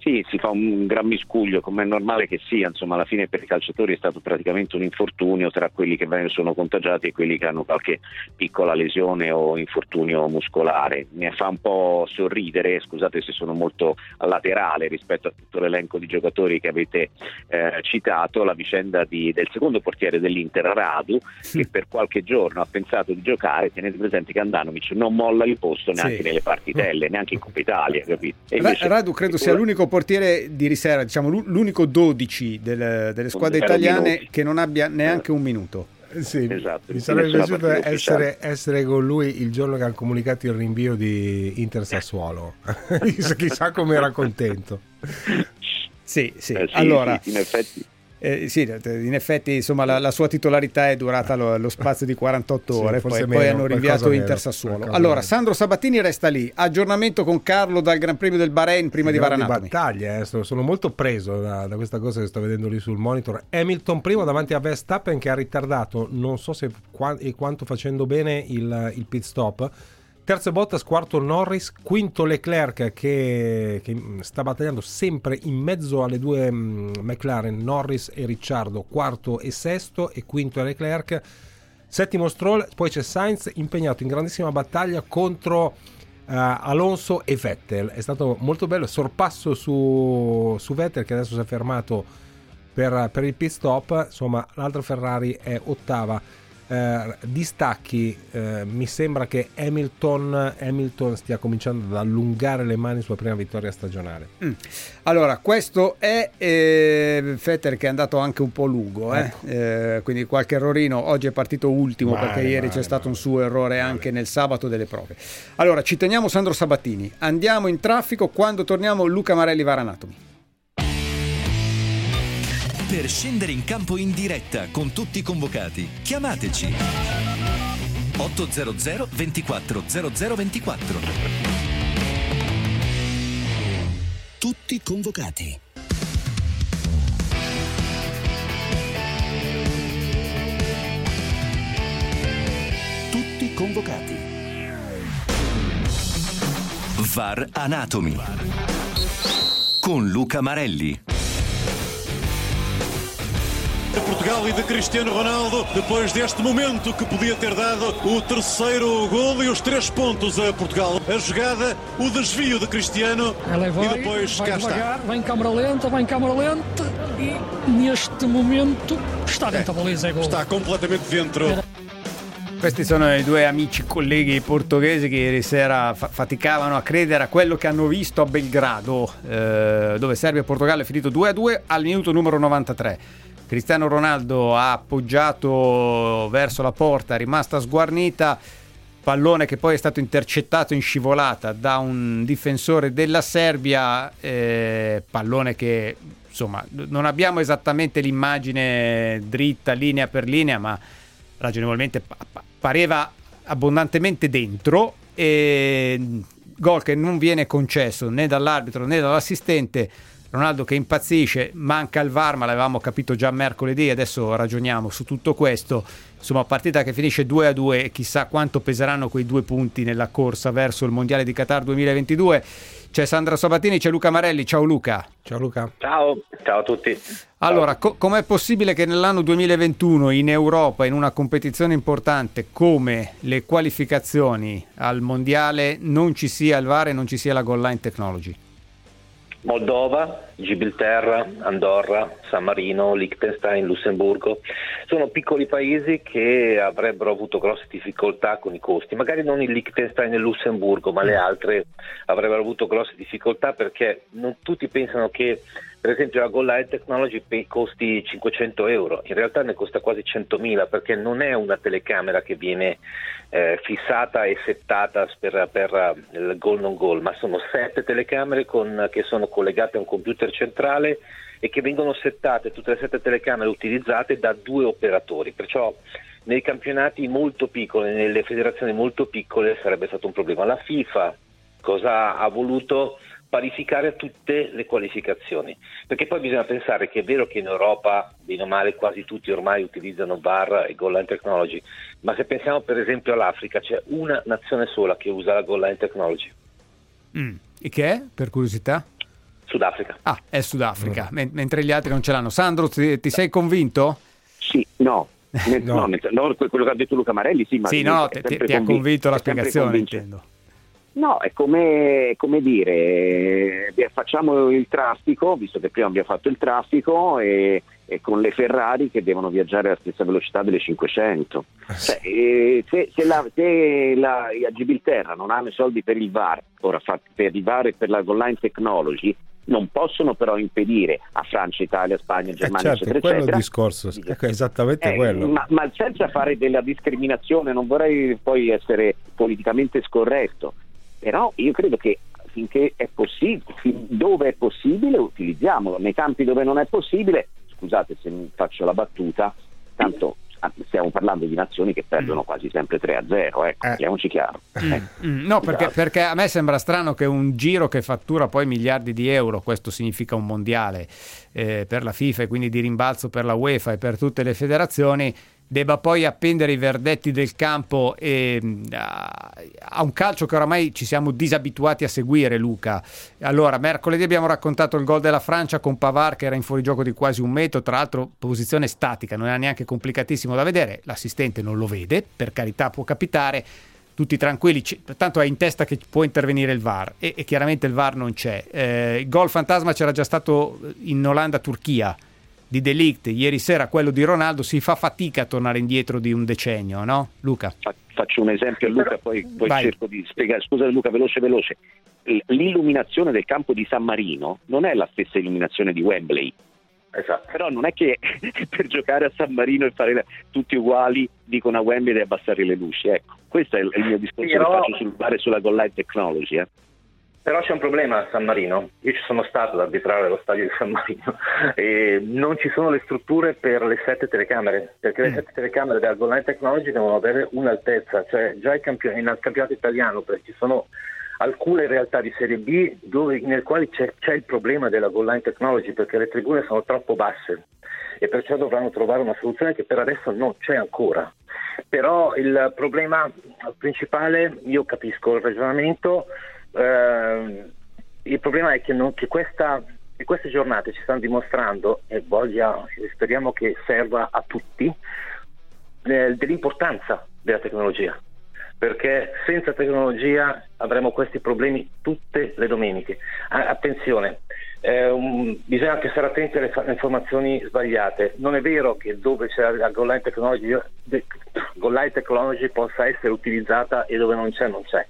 Sì, si fa un gran miscuglio, come è normale che sia, insomma alla fine per i calciatori è stato praticamente un infortunio tra quelli che sono contagiati e quelli che hanno qualche piccola lesione o infortunio muscolare. Mi fa un po' sorridere, scusate se sono molto laterale rispetto a tutto l'elenco di giocatori che avete eh, citato, la vicenda di, del secondo portiere dell'Inter, Radu, che per qualche giorno ha pensato di giocare, tenete presente che Andanovic non molla il posto neanche sì. nelle partitelle, neanche in Coppa Italia, capito? Radu credo sia l'unico portiere di riserva, diciamo l'unico 12 del, delle squadre italiane che non abbia neanche un minuto. Sì, esatto. mi sarebbe piaciuto essere, essere, con lui il giorno che hanno comunicato il rinvio di Inter Sassuolo. Chissà come era contento. Sì, sì. Eh sì allora, sì, in effetti eh, sì, in effetti insomma, la, la, sua titolarità è durata lo, lo spazio di 48 ore, sì, poi, meno, poi, hanno rinviato Inter Sassuolo. Allora, meno. Sandro Sabatini resta lì, aggiornamento con Carlo dal Gran Premio del Bahrain prima di Varanatomi. battaglia, eh. sono molto preso da, da, questa cosa che sto vedendo lì sul monitor. Hamilton primo davanti a Verstappen che ha ritardato, non so se qua, e quanto facendo bene il, il pit stop Terzo Bottas, quarto Norris, quinto Leclerc che, che, sta battagliando sempre in mezzo alle due um, McLaren, Norris e Ricciardo, quarto e sesto e quinto Leclerc. Settimo Stroll, poi c'è Sainz impegnato in grandissima battaglia contro uh, Alonso e Vettel. È stato molto bello, sorpasso su, su Vettel che adesso si è fermato per, per il pit stop. Insomma, l'altra Ferrari è ottava eh, distacchi eh, mi sembra che Hamilton, Hamilton, stia cominciando ad allungare le mani sulla prima vittoria stagionale mm. allora questo è eh, Fetter che è andato anche un po' lungo eh. ecco. Eh, quindi qualche errorino oggi è partito ultimo vale, perché ieri vale, c'è stato vale. un suo errore anche nel sabato delle prove allora ci teniamo Sandro Sabattini andiamo in traffico quando torniamo Luca Marelli Varanatomi per scendere in campo in diretta con tutti i convocati. Chiamateci 800 24 0024. Tutti convocati. Tutti convocati. VAR Anatomy con Luca Marelli. Portugal e de Cristiano Ronaldo, depois deste momento que podia ter dado o terceiro gol e os três pontos a Portugal. A jogada, o desvio de Cristiano vai, e depois vai cá devagar, está. Vai em câmara lenta, vai em câmara lenta e neste momento está dentro é, da baliza, é gol. Está completamente dentro. Questi sono i due amici colleghi portoghesi che ieri sera fa- faticavano a credere a quello che hanno visto a Belgrado, eh, dove Serbia e Portogallo è finito 2-2 al minuto numero 93. Cristiano Ronaldo ha appoggiato verso la porta, è rimasta sguarnita, pallone che poi è stato intercettato in scivolata da un difensore della Serbia, eh, pallone che insomma non abbiamo esattamente l'immagine dritta linea per linea, ma ragionevolmente pareva abbondantemente dentro e gol che non viene concesso né dall'arbitro né dall'assistente Ronaldo che impazzisce, manca il VAR, ma l'avevamo capito già mercoledì, adesso ragioniamo su tutto questo. Insomma, partita che finisce 2 a 2 e chissà quanto peseranno quei due punti nella corsa verso il Mondiale di Qatar 2022. C'è Sandra Sabatini, c'è Luca Marelli. Ciao Luca. Ciao Luca. Ciao, ciao a tutti. Allora, co- com'è possibile che nell'anno 2021 in Europa, in una competizione importante come le qualificazioni al Mondiale, non ci sia il VAR e non ci sia la goal line technology? Moldova, Gibilterra, Andorra, San Marino, Liechtenstein, Lussemburgo. Sono piccoli paesi che avrebbero avuto grosse difficoltà con i costi, magari non il Liechtenstein e il Lussemburgo, ma le altre avrebbero avuto grosse difficoltà perché non tutti pensano che per esempio la Goal Line Technology costi 500 euro, in realtà ne costa quasi 100.000 perché non è una telecamera che viene eh, fissata e settata per, per uh, il goal non goal, ma sono sette telecamere con, che sono collegate a un computer centrale e che vengono settate, tutte le sette telecamere utilizzate da due operatori, perciò nei campionati molto piccoli, nelle federazioni molto piccole sarebbe stato un problema. La FIFA cosa ha voluto? Parificare tutte le qualificazioni, perché poi bisogna pensare che è vero che in Europa, bene o male, quasi tutti ormai utilizzano VAR e Goal Line Technology, ma se pensiamo per esempio all'Africa, c'è una nazione sola che usa la Goal Line Technology. Mm. E che è, per curiosità? Sudafrica. Ah, è Sudafrica, mm. mentre gli altri non ce l'hanno. Sandro, ti, ti sei convinto? Sì, no. no. no, no quello che ha detto Luca Marelli, sì, ma sì, no, ti, ti ha convinto la spiegazione, intendo. No, è come, come dire, eh, facciamo il traffico, visto che prima abbiamo fatto il traffico, e, e, con le Ferrari che devono viaggiare alla stessa velocità delle 500. Eh cioè, eh, se, se, la, se la, Gibilterra non hanno i soldi per il VAR, ora per il VAR e per la online technology, non possono però impedire a Francia, Italia, Spagna, Germania, eh certo, eccetera, quello eccetera, il discorso, ecco, esattamente eh, quello. Ma, ma senza fare della discriminazione, non vorrei poi essere politicamente scorretto, però io credo che finché è possibile, fin dove è possibile utilizziamolo, nei campi dove non è possibile, scusate se faccio la battuta, tanto stiamo parlando di nazioni che perdono mm. quasi sempre 3 a 0, ecco, eh. chiaro. Mm. Eh. Mm. No, perché, perché, a me sembra strano che un giro che fattura poi miliardi di euro, questo significa un mondiale eh, per la FIFA e quindi di rimbalzo per la UEFA e per tutte le federazioni, debba poi appendere i verdetti del campo e, uh, a un calcio che oramai ci siamo disabituati a seguire, Luca. Allora, mercoledì abbiamo raccontato il gol della Francia con Pavard che era in fuorigioco di quasi un metro, tra l'altro posizione statica, non era neanche complicatissimo da vedere, l'assistente non lo vede, per carità può capitare. Tutti tranquilli, tanto è in testa che può intervenire il VAR e, e chiaramente il VAR non c'è. Eh, il gol fantasma c'era già stato in Olanda-Turchia, di Delict, ieri sera quello di Ronaldo, si fa fatica a tornare indietro di un decennio, no? Luca? Faccio un esempio a Luca, poi, poi cerco di spiegare. Scusa Luca, veloce, veloce. L'illuminazione del campo di San Marino non è la stessa illuminazione di Wembley. Esatto. Però non è che per giocare a San Marino e fare tutti uguali dicono a Wembley di abbassare le luci. Ecco, questo è il, mio discorso Però... che faccio sul bar sulla Goal Line Technology. Eh. Però c'è un problema a San Marino, io ci sono stato ad arbitrare allo stadio di San Marino e non ci sono le strutture per le sette telecamere, perché le mm. sette telecamere della Goal Line Technology devono avere un'altezza, cioè già campion- nel campionato italiano perché ci sono alcune realtà di Serie B dove, nel quali c'è, c'è il problema della Goal Line Technology perché le tribune sono troppo basse e perciò dovranno trovare una soluzione che per adesso non c'è ancora. Però il problema principale, io capisco il ragionamento, eh, il problema è che, non, che, questa, che, queste giornate ci stanno dimostrando, e voglia, speriamo che serva a tutti, eh, dell'importanza della tecnologia. Perché senza tecnologia avremo questi problemi tutte le domeniche. Attenzione, eh, um, bisogna anche stare attenti alle fa- informazioni sbagliate. Non è vero che dove c'è la Goal Technology, Technology possa essere utilizzata e dove non c'è, non c'è.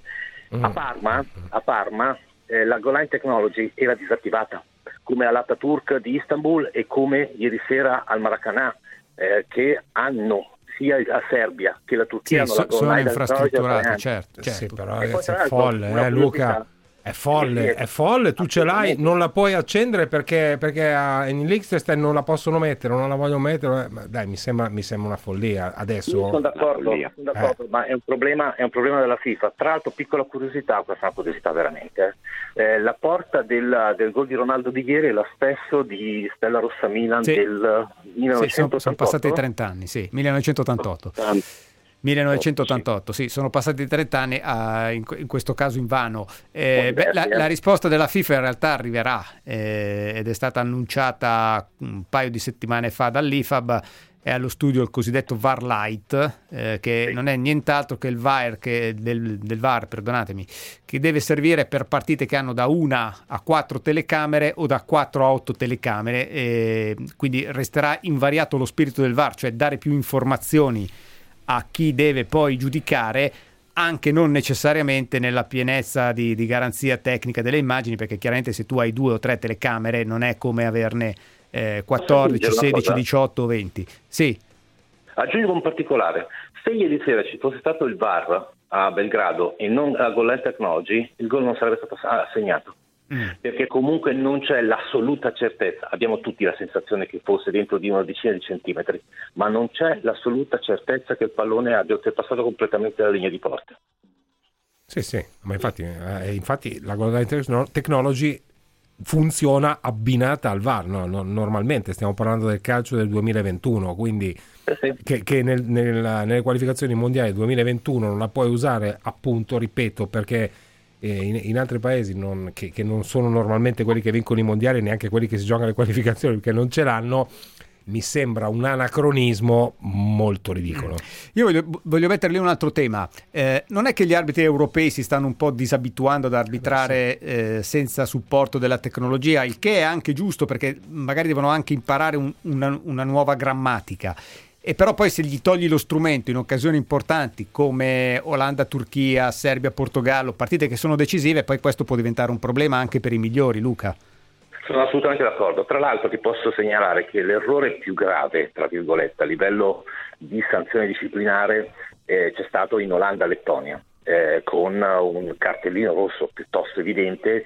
Mm. A Parma, a Parma eh, la Goline Technology era disattivata, come all'Ataturk di Istanbul e come ieri sera al Maracanã, eh, che hanno sia la Serbia che la Turchia sì, hanno so, la sono infrastrutturate, certo, certo. Sì, però ragazzi, è folle, eh, Luca. È folle, è folle, tu ce l'hai, non la puoi accendere perché, perché in Liechtenstein non la possono mettere, non la voglio mettere. Dai, mi sembra, mi sembra una follia adesso. Io sono d'accordo, sono d'accordo eh. ma è un, problema, è un, problema, della FIFA. Tra l'altro, piccola curiosità, questa è una curiosità veramente. Eh. eh la porta del, del, gol di Ronaldo di ieri è la stessa di Stella Rossa Milan sì. del 1988. Sì, sono, sono passati 30 anni, sì, 1988. 1988, sì, sono passati 30 anni, a, in, in, questo caso in vano. Eh, beh, la, la, risposta della FIFA in realtà arriverà eh, ed è stata annunciata un paio di settimane fa dall'IFAB. È allo studio il cosiddetto VAR Lite, eh, che sì. non è nient'altro che il VAR, che del, del, VAR, perdonatemi, che deve servire per partite che hanno da una a quattro telecamere o da quattro a otto telecamere. quindi resterà invariato lo spirito del VAR, cioè dare più informazioni a chi deve poi giudicare anche non necessariamente nella pienezza di, di, garanzia tecnica delle immagini, perché chiaramente se tu hai due o tre telecamere non è come averne eh, 14, 16, 18 o 20. Sì. Aggiungo un particolare, se ieri sera ci fosse stato il VAR a Belgrado e non a Goal Technology, il gol non sarebbe stato assegnato. Mm. Perché comunque non c'è l'assoluta certezza, abbiamo tutti la sensazione che fosse dentro di una decina di centimetri, ma non c'è l'assoluta certezza che il pallone abbia oltrepassato completamente la linea di porta. Sì, sì, ma infatti, eh, infatti la Golden Technology funziona abbinata al VAR, no? No, normalmente stiamo parlando del calcio del 2021, quindi eh che, che nel, nel, nelle qualificazioni mondiali 2021 non la puoi usare appunto, ripeto, perché in, in, altri paesi non, che, che, non sono normalmente quelli che vincono i mondiali, neanche quelli che si giocano le qualificazioni perché non ce l'hanno. Mi sembra un anacronismo molto ridicolo. Io voglio, voglio mettere lì un altro tema. Eh, non è che gli arbitri europei si stanno un po' disabituando ad arbitrare eh, senza supporto della tecnologia, il che è anche giusto perché magari devono anche imparare un, una, una nuova grammatica. E però poi se gli togli lo strumento in occasioni importanti come Olanda, Turchia, Serbia, Portogallo, partite che sono decisive, poi questo può diventare un problema anche per i migliori, Luca. Sono assolutamente d'accordo. Tra l'altro ti posso segnalare che l'errore più grave, tra virgolette, a livello di sanzione disciplinare eh, c'è stato in Olanda-Lettonia, eh, con un cartellino rosso piuttosto evidente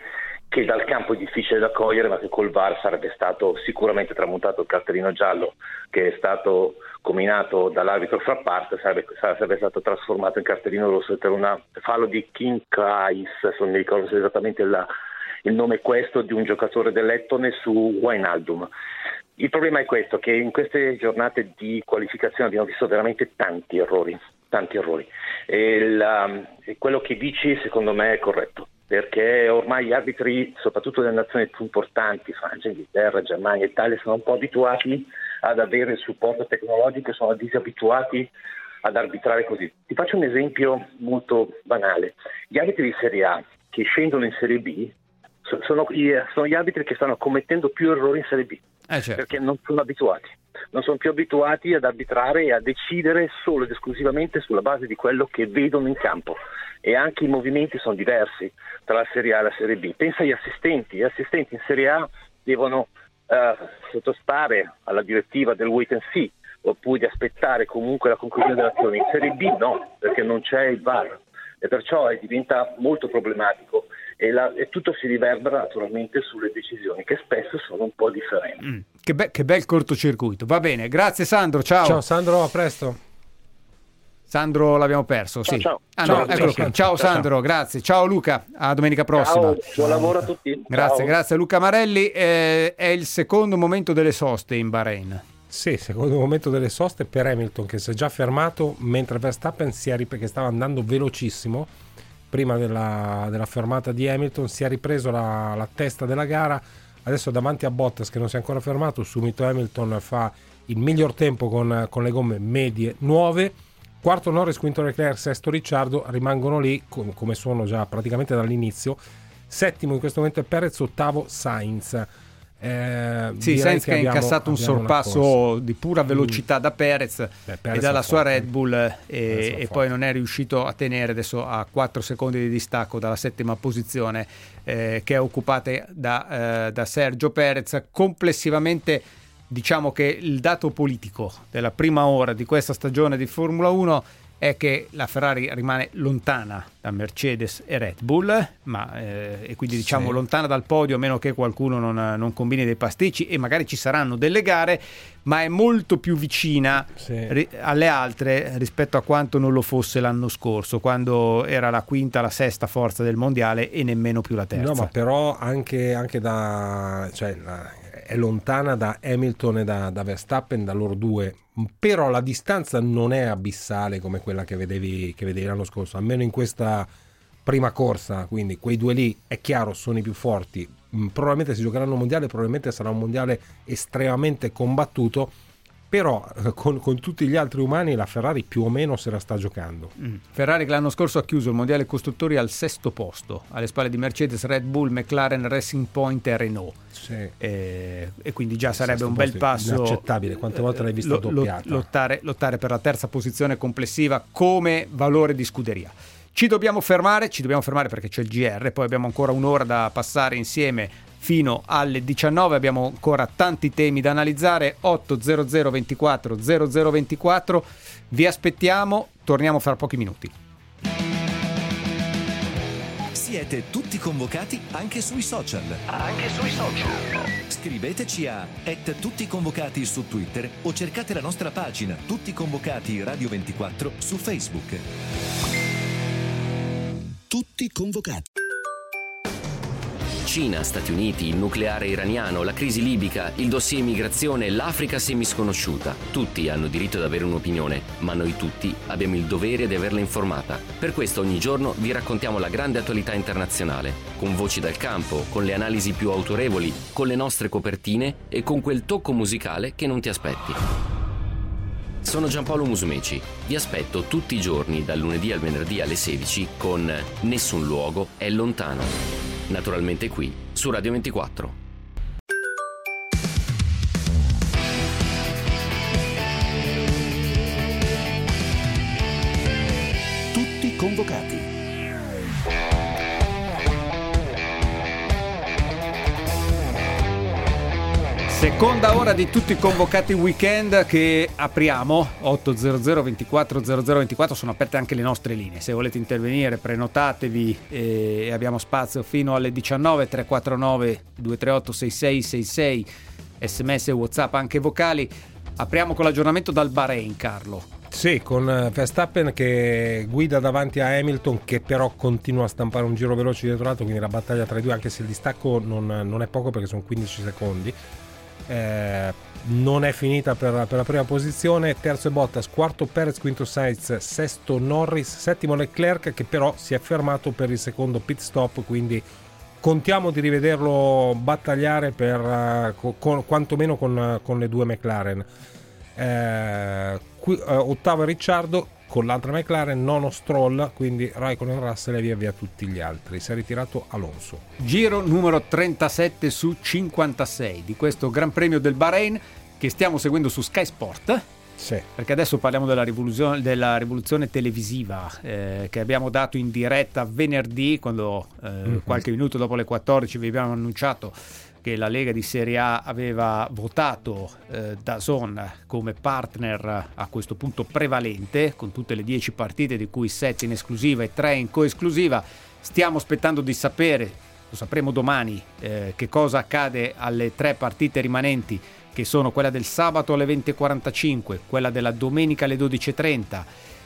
che dal campo è difficile da cogliere, ma che col VAR sarebbe stato sicuramente tramutato il cartellino giallo che è stato combinato dall'arbitro fra parte, sarebbe, sarebbe stato trasformato in cartellino rosso per un fallo di King Kais, non mi ricordo se esattamente la, il nome è questo, di un giocatore dell'Ettone su Wijnaldum. Il problema è questo, che in queste giornate di qualificazione abbiamo visto veramente tanti errori, tanti errori. E, la, quello che dici secondo me è corretto perché ormai gli arbitri, soprattutto delle nazioni più importanti, Francia, Inghilterra, Germania, Italia, sono un po' abituati ad avere il supporto tecnologico e sono disabituati ad arbitrare così. Ti faccio un esempio molto banale. Gli arbitri di Serie A che scendono in Serie B sono, sono gli arbitri che stanno commettendo più errori in Serie B, eh certo. perché non sono abituati. Non sono più abituati ad arbitrare e a decidere solo ed esclusivamente sulla base di quello che vedono in campo e anche i movimenti sono diversi tra la Serie A e la Serie B. Pensa agli assistenti, gli assistenti in Serie A devono eh, sottostare alla direttiva del wait and see oppure di aspettare comunque la conclusione dell'azione. In Serie B no, perché non c'è il VAR e perciò diventa molto problematico e, la, e, tutto si riverbera naturalmente sulle decisioni che spesso sono un po' differenti. Mm, che, be- che bel cortocircuito, va bene, grazie Sandro, ciao. Ciao Sandro, a presto. Sandro l'abbiamo perso, sì. Ciao, ah, no, ciao, ciao, ciao Sandro, grazie. Ciao Luca, a domenica prossima. Ciao, buon lavoro a tutti. Grazie, grazie Luca Marelli. Eh, è il secondo momento delle soste in Bahrain. Sì, secondo momento delle soste per Hamilton che si è già fermato mentre Verstappen si è rip- che stava andando velocissimo prima della, della, fermata di Hamilton, si è ripreso la, la testa della gara, adesso davanti a Bottas che non si è ancora fermato, subito Hamilton fa il miglior tempo con, con le gomme medie nuove Quarto Norris, quinto Leclerc, sesto Ricciardo rimangono lì come sono già praticamente dall'inizio. Settimo in questo momento è Perez, ottavo Sainz. Eh, sì, Sainz che, ha incassato un sorpasso di pura mm. velocità mm. da Perez, Beh, Perez e dalla sua forte. Red Bull e, e poi non è riuscito a tenere adesso a 4 secondi di distacco dalla settima posizione eh, che è occupata da, eh, da Sergio Perez. Complessivamente diciamo che il dato politico della prima ora di questa stagione di Formula 1 è che la Ferrari rimane lontana da Mercedes e Red Bull, ma, eh, e quindi diciamo sì. lontana dal podio a meno che qualcuno non, non, combini dei pasticci e magari ci saranno delle gare, ma è molto più vicina sì. ri- alle altre rispetto a quanto non lo fosse l'anno scorso, quando era la quinta, la sesta forza del mondiale e nemmeno più la terza. No, ma però anche, anche da... Cioè, è lontana da Hamilton e da, da, Verstappen, da loro due, però la distanza non è abissale come quella che vedevi, che vedevi l'anno scorso, almeno in questa prima corsa, quindi quei due lì è chiaro sono i più forti, mm, probabilmente si giocheranno un mondiale, probabilmente sarà un mondiale estremamente combattuto però eh, con, con, tutti gli altri umani la Ferrari più o meno se la sta giocando. Mm. Ferrari che l'anno scorso ha chiuso il mondiale costruttori al sesto posto, alle spalle di Mercedes, Red Bull, McLaren, Racing Point e Renault. Sì. E, e, quindi già sarebbe un bel passo. Inaccettabile, quante volte l'hai visto lo, doppiata? Lottare, lottare per la terza posizione complessiva come valore di scuderia. Ci dobbiamo fermare, ci dobbiamo fermare perché c'è il GR, poi abbiamo ancora un'ora da passare insieme fino alle 19, abbiamo ancora tanti temi da analizzare, 800 24 0024, vi aspettiamo, torniamo fra pochi minuti. Siete tutti convocati anche sui social. Anche sui social. Scriveteci a tutti convocati su Twitter o cercate la nostra pagina Tutti convocati Radio 24 su Facebook. Tutti convocati. Cina, Stati Uniti, il nucleare iraniano, la crisi libica, il dossier immigrazione, l'Africa semisconosciuta. Tutti hanno diritto ad avere un'opinione, ma noi tutti abbiamo il dovere di averla informata. Per questo ogni giorno vi raccontiamo la grande attualità internazionale, con voci dal campo, con le analisi più autorevoli, con le nostre copertine e con quel tocco musicale che non ti aspetti. Sono Giampaolo Musumeci. Vi aspetto tutti i giorni, dal lunedì al venerdì alle 16, con Nessun luogo è lontano. Naturalmente qui, su Radio 24. Tutti convocati. Seconda ora di tutti i convocati weekend che apriamo. 800 24 0024 sono aperte anche le nostre linee. Se volete intervenire prenotatevi e abbiamo spazio fino alle 19 349 238 6666 sms whatsapp anche vocali. Apriamo con l'aggiornamento dal Bahrain Carlo. Sì, con eh, Verstappen che guida davanti a Hamilton che però continua a stampare un giro veloce dietro l'altro, quindi la battaglia tra i due, anche se il distacco non, non è poco perché sono 15 secondi. Eh, non è finita per, per, la prima posizione, terzo è Bottas, quarto Perez, quinto Sainz, sesto Norris, settimo Leclerc che però si è fermato per il secondo pit stop, quindi contiamo di rivederlo battagliare per, uh, con, quantomeno con, con, le due McLaren. Eh, qui, uh, ottavo è Ricciardo con l'altra McLaren, nono Stroll, quindi Raikkonen Russell e via via tutti gli altri. Si è ritirato Alonso. Giro numero 37 su 56 di questo Gran Premio del Bahrain che stiamo seguendo su Sky Sport. Sì. Perché adesso parliamo della rivoluzione, della rivoluzione televisiva eh, che abbiamo dato in diretta venerdì, quando eh, mm-hmm. qualche minuto dopo le 14 vi abbiamo annunciato che la Lega di Serie A aveva votato eh, Dazon come partner a questo punto prevalente, con tutte le 10 partite di cui 7 in esclusiva e 3 in coesclusiva. Stiamo aspettando di sapere, lo sapremo domani, eh, che cosa accade alle tre partite rimanenti, che sono quella del sabato alle 20.45, quella della domenica alle 12.30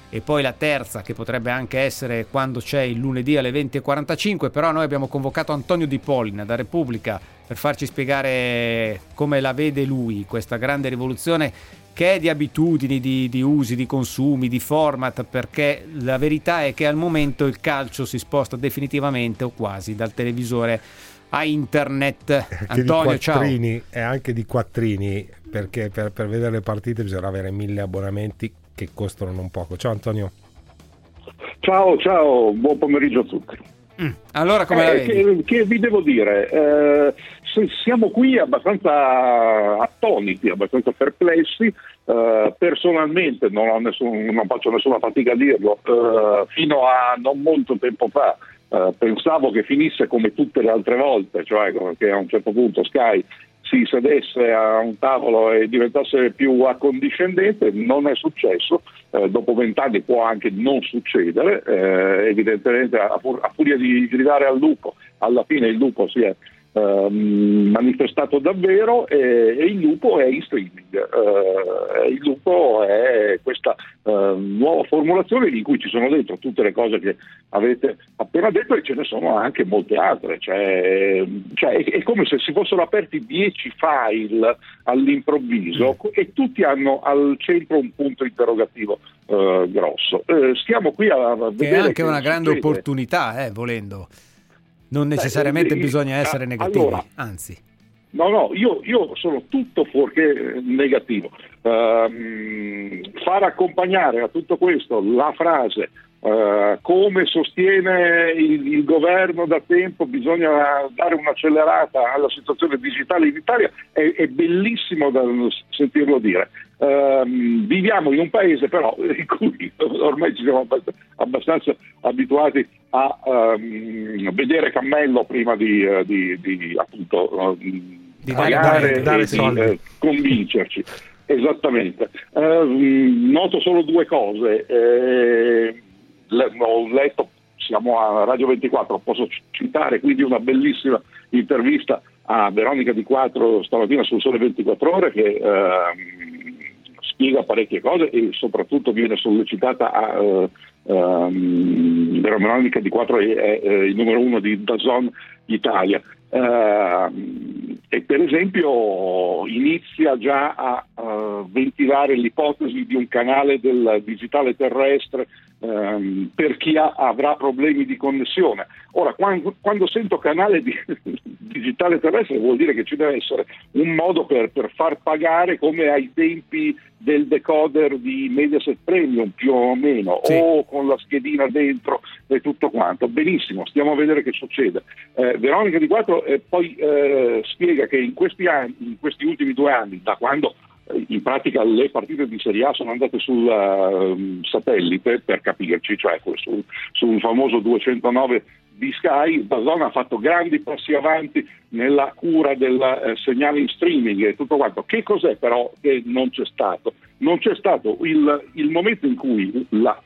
e poi la terza che potrebbe anche essere quando c'è il lunedì alle 20.45, però noi abbiamo convocato Antonio Di Pollina da Repubblica per farci spiegare come la vede lui questa grande rivoluzione che è di abitudini, di, di, usi, di consumi, di format, perché la verità è che al momento il calcio si sposta definitivamente o quasi dal televisore a internet. Antonio, ciao. È anche di quattrini, perché per, per vedere le partite bisogna avere mille abbonamenti che costano non poco. Ciao Antonio. Ciao, ciao, buon pomeriggio a tutti. Mm. Allora come eh, che, che, vi devo dire? Eh, siamo qui abbastanza attoniti, abbastanza perplessi. Eh, personalmente non, nessun, non, faccio nessuna fatica a dirlo. Eh, fino a non molto tempo fa eh, pensavo che finisse come tutte le altre volte, cioè che a un certo punto Sky si sedesse a un tavolo e diventasse più accondiscendente, non è successo, eh, dopo vent'anni può anche non succedere, eh, evidentemente a, a, furia di gridare al lupo, alla fine il lupo si è Ehm, manifestato davvero e, e, il lupo è in streaming. Uh, il lupo è questa uh, nuova formulazione in cui ci sono dentro tutte le cose che avete appena detto e ce ne sono anche molte altre. Cioè, cioè è, è, come se si fossero aperti dieci file all'improvviso mm. e tutti hanno al centro un punto interrogativo uh, grosso. stiamo qui a, a vedere. È anche una grande succede. opportunità, eh, volendo. Non necessariamente Beh, bisogna essere negativi, allora, anzi. No, no, io, io, sono tutto fuorché negativo. Uh, far accompagnare a tutto questo la frase uh, come sostiene il, il, governo da tempo bisogna dare un'accelerata alla situazione digitale in Italia è, è bellissimo da sentirlo dire. Ehm, viviamo in un paese però in cui ormai ci siamo abbast- abbastanza abituati a ehm, vedere cammello prima di, eh, di- di, appunto Di pagare dare- e dare di, soldi. eh, convincerci. Esattamente. Ehm, noto solo due cose. Eh, le- ho letto, siamo a Radio 24, posso citare quindi una bellissima intervista a Veronica Di Quattro stamattina sul Sole 24 Ore che ehm, spiega parecchie cose e soprattutto viene sollecitata a eh, ehm, Veronica Di Quattro è, è, eh, il numero uno di Dazon Italia. Ehm, e per esempio inizia già a eh, ventilare l'ipotesi di un canale del digitale terrestre ehm, per chi ha- avrà problemi di connessione. Ora, quando, quando sento canale di, digitale terrestre vuol dire che ci deve essere un modo per, per far pagare come ai tempi del decoder di Mediaset Premium più o meno o con la schedina dentro e tutto quanto. Benissimo, stiamo a vedere che succede. Eh, Veronica Di Quattro eh, poi eh, spiega che in questi, anni, in questi ultimi due anni, da quando in pratica le partite di Serie A sono andate sul ehm, satellite, per capirci, cioè sul, sul famoso 209 di Sky, Dazon ha fatto grandi passi avanti nella cura del eh, segnale in streaming e tutto quanto. Che cos'è però che non c'è stato? Non c'è stato il, il momento in cui la-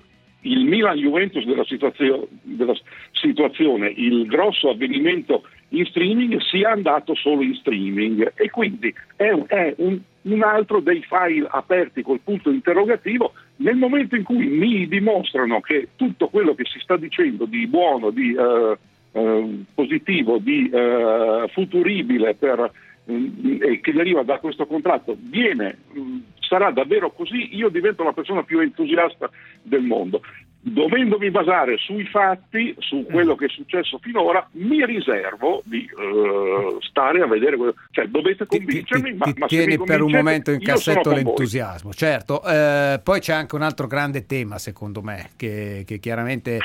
il Milan Juventus della, situazio- della situazione, il grosso avvenimento in streaming sia andato solo in streaming e quindi è, è un, un altro dei file aperti col punto interrogativo nel momento in cui mi dimostrano che tutto quello che si sta dicendo di buono, di eh, eh, positivo, di eh, futuribile per, mm, e che deriva da questo contratto viene, mm, sarà davvero così, io divento la persona più entusiasta del mondo. Dovendomi basare sui fatti, su quello che è successo finora, mi riservo di eh, stare a vedere quello. Cioè, dovete convincermi, ma, ti ma se mi tieni per un momento in cassetto con voi. l'entusiasmo, certo. Eh, poi c'è anche un altro grande tema, secondo me, che, che chiaramente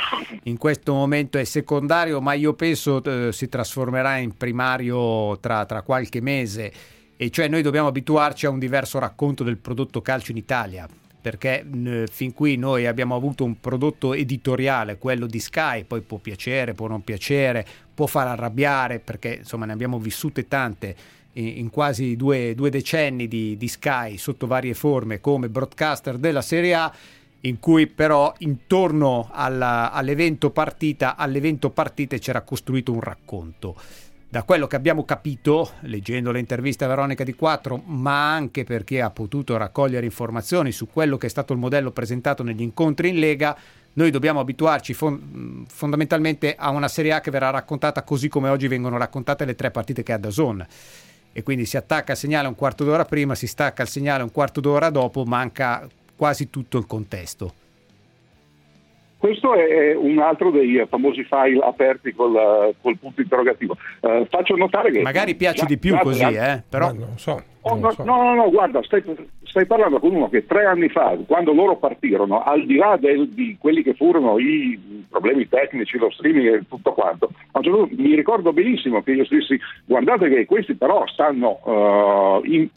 in questo momento è secondario, ma io penso eh, si trasformerà in primario tra, tra qualche mese. E cioè noi dobbiamo abituarci a un diverso racconto del prodotto calcio in Italia. Perché mh, fin qui noi abbiamo avuto un prodotto editoriale, quello di Sky, poi può piacere, può non piacere, può far arrabbiare, perché insomma ne abbiamo vissute tante in in quasi due, due decenni di, di Sky sotto varie forme come broadcaster della Serie A in cui però intorno alla- all'evento partita all'evento partite c'era costruito un racconto da quello che abbiamo capito leggendo le interviste a Veronica di Quattro ma anche perché ha potuto raccogliere informazioni su quello che è stato il modello presentato negli incontri in Lega noi dobbiamo abituarci fon- fondamentalmente a una Serie A che verrà raccontata così come oggi vengono raccontate le tre partite che ha da Zone e quindi si attacca il segnale un quarto d'ora prima, si stacca il segnale un quarto d'ora dopo, manca quasi tutto il contesto. Questo è un altro dei famosi file aperti col, col punto interrogativo. Eh, faccio notare che... Magari piace di più così, eh? però non so. Oh, no, no, no, no, guarda, stai, stai parlando con uno che tre anni fa, quando loro partirono, al di là del- di quelli che furono i problemi tecnici, lo streaming e tutto quanto, certo mi ricordo benissimo che io stessi, guardate che questi però stanno eh, in-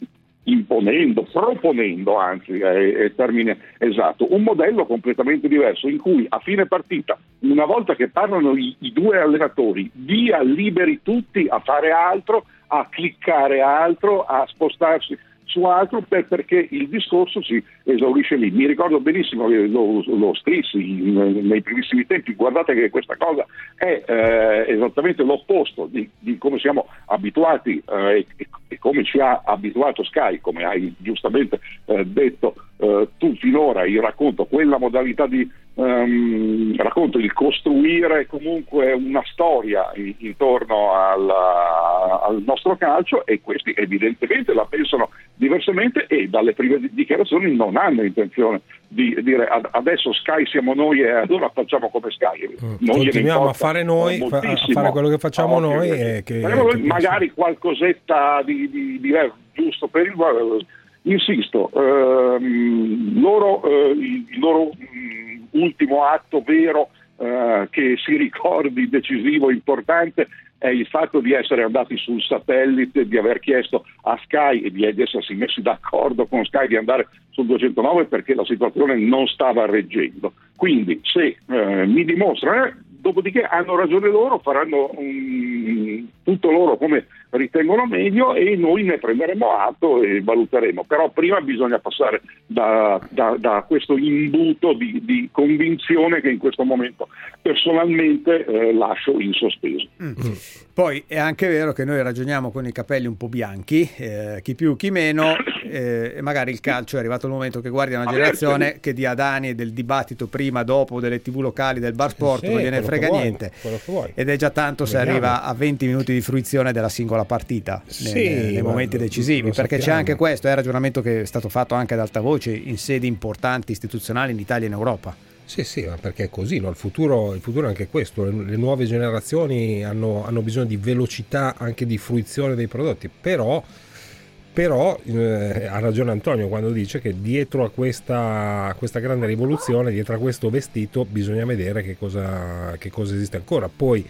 imponendo, proponendo anzi, è è il termine esatto, un modello completamente diverso in cui a fine partita, una volta che parlano i, i due allenatori, via liberi tutti a fare altro, a cliccare altro, a spostarsi su altro per- perché il discorso si esaurisce lì. Mi ricordo benissimo che lo, lo scrissi nei primissimi tempi, guardate che questa cosa è eh, esattamente l'opposto di, di come siamo abituati eh, e, e come ci ha abituato Sky, come hai giustamente eh, detto eh, tu finora, il racconto, quella modalità di ehm, racconto, il costruire comunque una storia i- intorno alla- al nostro calcio e questi evidentemente la pensano diversamente e dalle prime di- dichiarazioni non hanno intenzione di dire "Ad- adesso Sky siamo noi e allora facciamo come Sky. Non gliene Mm. Continuiamo a fare noi, eh, fa- a fare quello che facciamo Ah, noi ok. e che, che- magari qualcosetta di, di- diverso, giusto per il insisto, ehm, loro, eh, il loro mm, ultimo atto vero eh, che si ricordi decisivo, importante, è il fatto di essere andati sul satellite, di aver chiesto a Sky e di essersi messi d'accordo con Sky di andare sul 209 perché la situazione non stava reggendo. Quindi se eh, mi dimostrano, eh, dopodiché hanno ragione loro, faranno um, tutto loro come ritengono meglio e noi ne prenderemo atto e valuteremo. Però prima bisogna passare da, da, da questo imbuto di, di, convinzione che in questo momento personalmente eh, lascio in sospeso. Mm. Poi è anche vero che noi ragioniamo con i capelli un po' bianchi, eh, chi più chi meno, eh, e magari il calcio è arrivato il momento che guardi una generazione che di Adani e del dibattito prima, dopo, delle tv locali, del bar sport, sì, non gliene frega vuoi, niente. Ed è già tanto se Vediamo. arriva a 20 minuti di fruizione della singola partita nei- Sì, nei, momenti decisivi, perché c'è sappiamo. anche questo, è un ragionamento che è stato fatto anche ad alta voce in sedi importanti istituzionali in Italia e in Europa. Sì, sì, ma perché è così, no? il, futuro, il futuro è anche questo, le, le nuove generazioni hanno, hanno bisogno di velocità anche di fruizione dei prodotti, però, però eh, ha ragione Antonio quando dice che dietro a questa, a questa grande rivoluzione, dietro a questo vestito, bisogna vedere che cosa, che cosa esiste ancora. Poi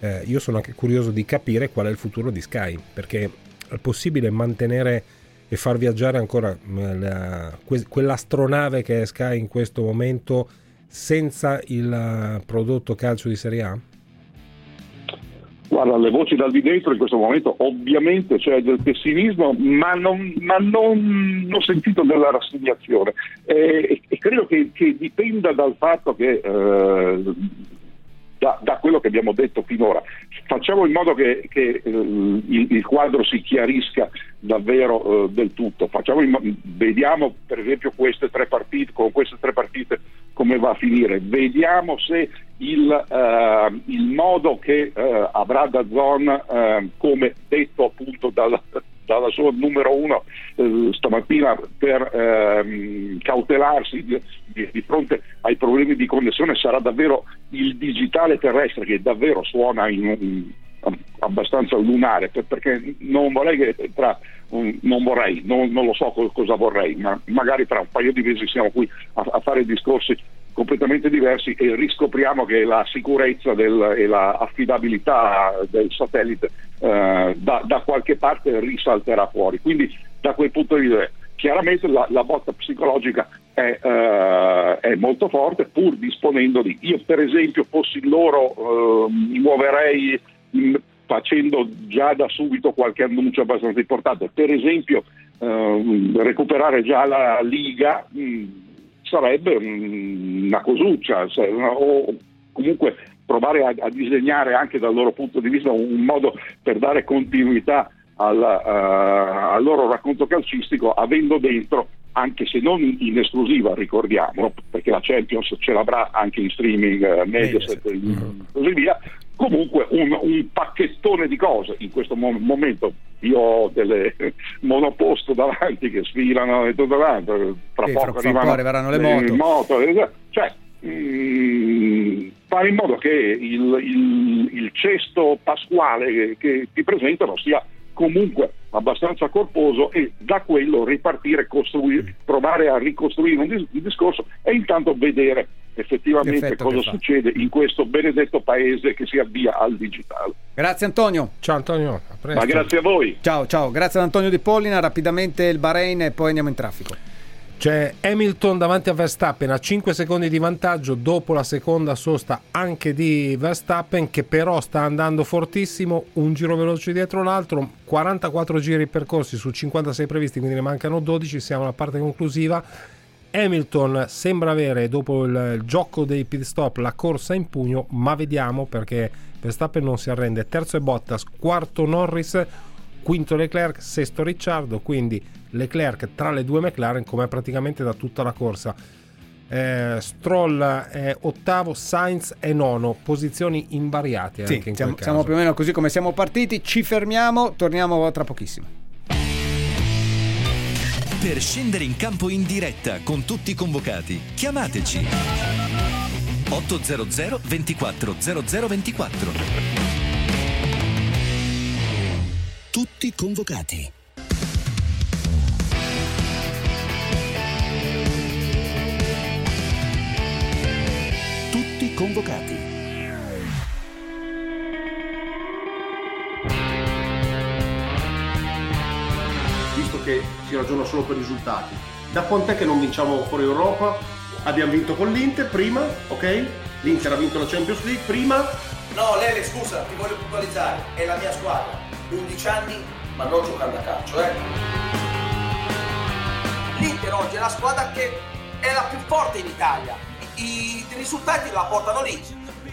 eh, io sono anche curioso di capire qual è il futuro di Sky, perché è possibile mantenere e far viaggiare ancora mh, la- que- quell'astronave che è Sky in questo momento senza il eh, prodotto calcio di Serie A? Guarda, le voci dal di dentro in questo momento ovviamente c'è del pessimismo, ma non, ma non ho sentito della rassegnazione e, e credo che, che dipenda dal fatto che eh, da, da quello che abbiamo detto finora. Facciamo in modo che, che, eh, il, il quadro si chiarisca davvero eh, del tutto. Mo- vediamo per esempio queste tre partite, con queste tre partite come va a finire. Vediamo se il, eh, il modo che eh, avrà da zona, come detto appunto dalla, dalla sua numero uno eh, stamattina per ehm, cautelarsi di, di- fronte ai problemi di connessione sarà davvero il digitale terrestre che davvero suona in un- abbastanza lunare per- perché non vorrei che tra un- non vorrei, non, non lo so co- cosa vorrei, ma magari tra un paio di mesi siamo qui a, a fare discorsi completamente diversi e riscopriamo che la sicurezza del- e la affidabilità del satellite eh, da, da qualche parte risalterà fuori. Quindi da quel punto di vista chiaramente la, la botta psicologica è, eh, è molto forte pur disponendo di... Io per esempio fossi loro eh, mi muoverei in- facendo già da subito qualche annuncio abbastanza importante. Per esempio ehm, recuperare già la Liga mh, sarebbe mm, una cosuccia o comunque provare a, a disegnare anche dal loro punto di vista un, modo per dare continuità alla- eh, al loro racconto calcistico avendo dentro anche se non in, in esclusiva ricordiamolo perché la Champions ce l'avrà anche in streaming eh, Mediaset. e così via comunque un, un pacchettone di cose. In questo mo- momento io ho delle monoposto davanti che sfilano e tutto quanto tra Sì, poco fra- fra arrivano poco arriveranno le moto. eh, cioè mm, fare in modo che il, il- il cesto pasquale che, che ti presentano sia comunque abbastanza corposo e da quello ripartire, costruire, provare a ricostruire un dis- il discorso e intanto vedere effettivamente L'effetto cosa succede in questo benedetto paese che si avvia al digitale. Grazie Antonio. Ciao Antonio, a presto. Ma grazie a voi. Ciao, ciao, grazie ad Antonio Di Pollina, rapidamente il Bahrain e poi andiamo in traffico. C'è Hamilton davanti a Verstappen a 5 secondi di vantaggio dopo la seconda sosta anche di Verstappen che però sta andando fortissimo, un giro veloce dietro l'altro, 44 giri percorsi su 56 previsti, quindi ne mancano 12, siamo alla parte conclusiva. Hamilton sembra avere dopo il, gioco dei pit stop la corsa in pugno, ma vediamo perché Verstappen non si arrende. Terzo è Bottas, quarto Norris, quinto Leclerc, sesto Ricciardo, quindi Leclerc tra le due McLaren come praticamente da tutta la corsa. Eh, Stroll è ottavo, Sainz è nono, posizioni invariate Sì, in siamo, siamo più o meno così come siamo partiti, ci fermiamo, torniamo tra pochissimo. Per scendere in campo in diretta con tutti i convocati, chiamateci 800 24 0024. Tutti convocati. Tutti convocati. Che si ragiona solo per risultati. Da quant'è che non vinciamo fuori Europa? Abbiamo vinto con l'Inter prima, ok? L'Inter ha vinto la Champions League prima. No, Lele, scusa, ti voglio puntualizzare. È la mia squadra. 11 anni, ma non giocando a calcio, eh. L'Inter oggi è la squadra che è la più forte in Italia. I, i risultati la portano lì.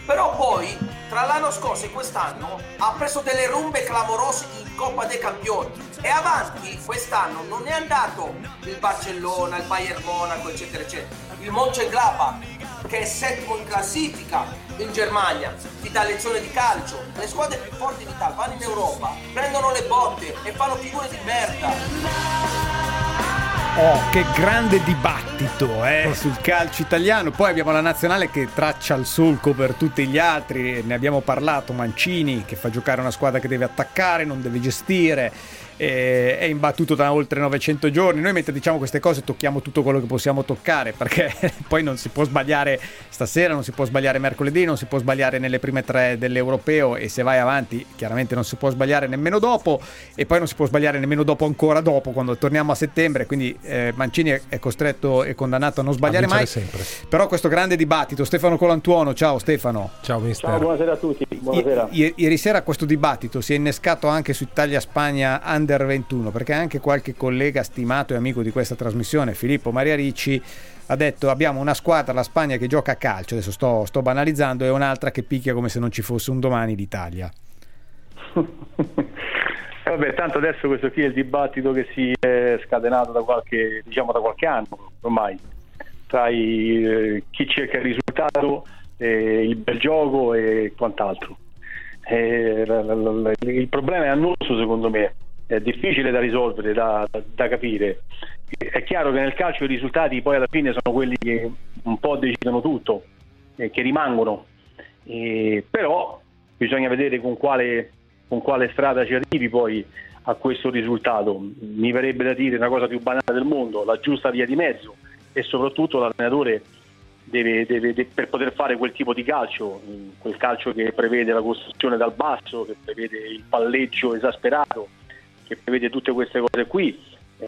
Però poi, tra l'anno scorso e quest'anno, ha preso delle rumbe clamorose in Coppa dei Campioni. E avanti, quest'anno, non è andato il Barcellona, il Bayern Monaco, eccetera, eccetera. Il Mönchengladbach, che è settimo in classifica in Germania, ti dà lezione di calcio. Le squadre più forti in Italia vanno in Europa, prendono le botte e fanno figure di merda. Oh, che grande dibattito eh, sul calcio italiano. Poi abbiamo la nazionale che traccia il solco per tutti gli altri. Ne abbiamo parlato. Mancini che fa giocare una squadra che deve attaccare, non deve gestire è imbattuto da oltre 900 giorni. Noi mentre diciamo queste cose tocchiamo tutto quello che possiamo toccare perché poi non si può sbagliare stasera, non si può sbagliare mercoledì, non si può sbagliare nelle prime tre dell'europeo e se vai avanti chiaramente non si può sbagliare nemmeno dopo e poi non si può sbagliare nemmeno dopo ancora dopo quando torniamo a settembre. Quindi eh, Mancini è costretto e condannato a non sbagliare a mai. Sempre. Però questo grande dibattito, Stefano Colantuono, ciao Stefano. Ciao mister. Ciao, buonasera a tutti. Buonasera. I- ieri sera questo dibattito si è innescato anche su Italia-Spagna Under 21 perché anche qualche collega stimato e amico di questa trasmissione, Filippo Maria Ricci, ha detto abbiamo una squadra, la Spagna, che gioca a calcio, adesso sto, sto banalizzando, e un'altra che picchia come se non ci fosse un domani d'Italia. Vabbè, tanto adesso questo qui è il dibattito che si è scatenato da qualche, diciamo, da qualche anno ormai, tra i, eh, chi cerca il risultato, eh, il bel gioco e quant'altro. Eh, il problema è annoso secondo me, è difficile da risolvere, da, da, da, capire. È chiaro che nel calcio i risultati poi alla fine sono quelli che un po' decidono tutto, eh, che rimangono, eh, però bisogna vedere con quale, con quale strada ci arrivi poi a questo risultato. Mi verrebbe da dire una cosa più banale del mondo, la giusta via di mezzo e soprattutto l'allenatore deve, deve, deve, per poter fare quel tipo di calcio, quel calcio che prevede la costruzione dal basso, che prevede il palleggio esasperato, che prevede tutte queste cose qui,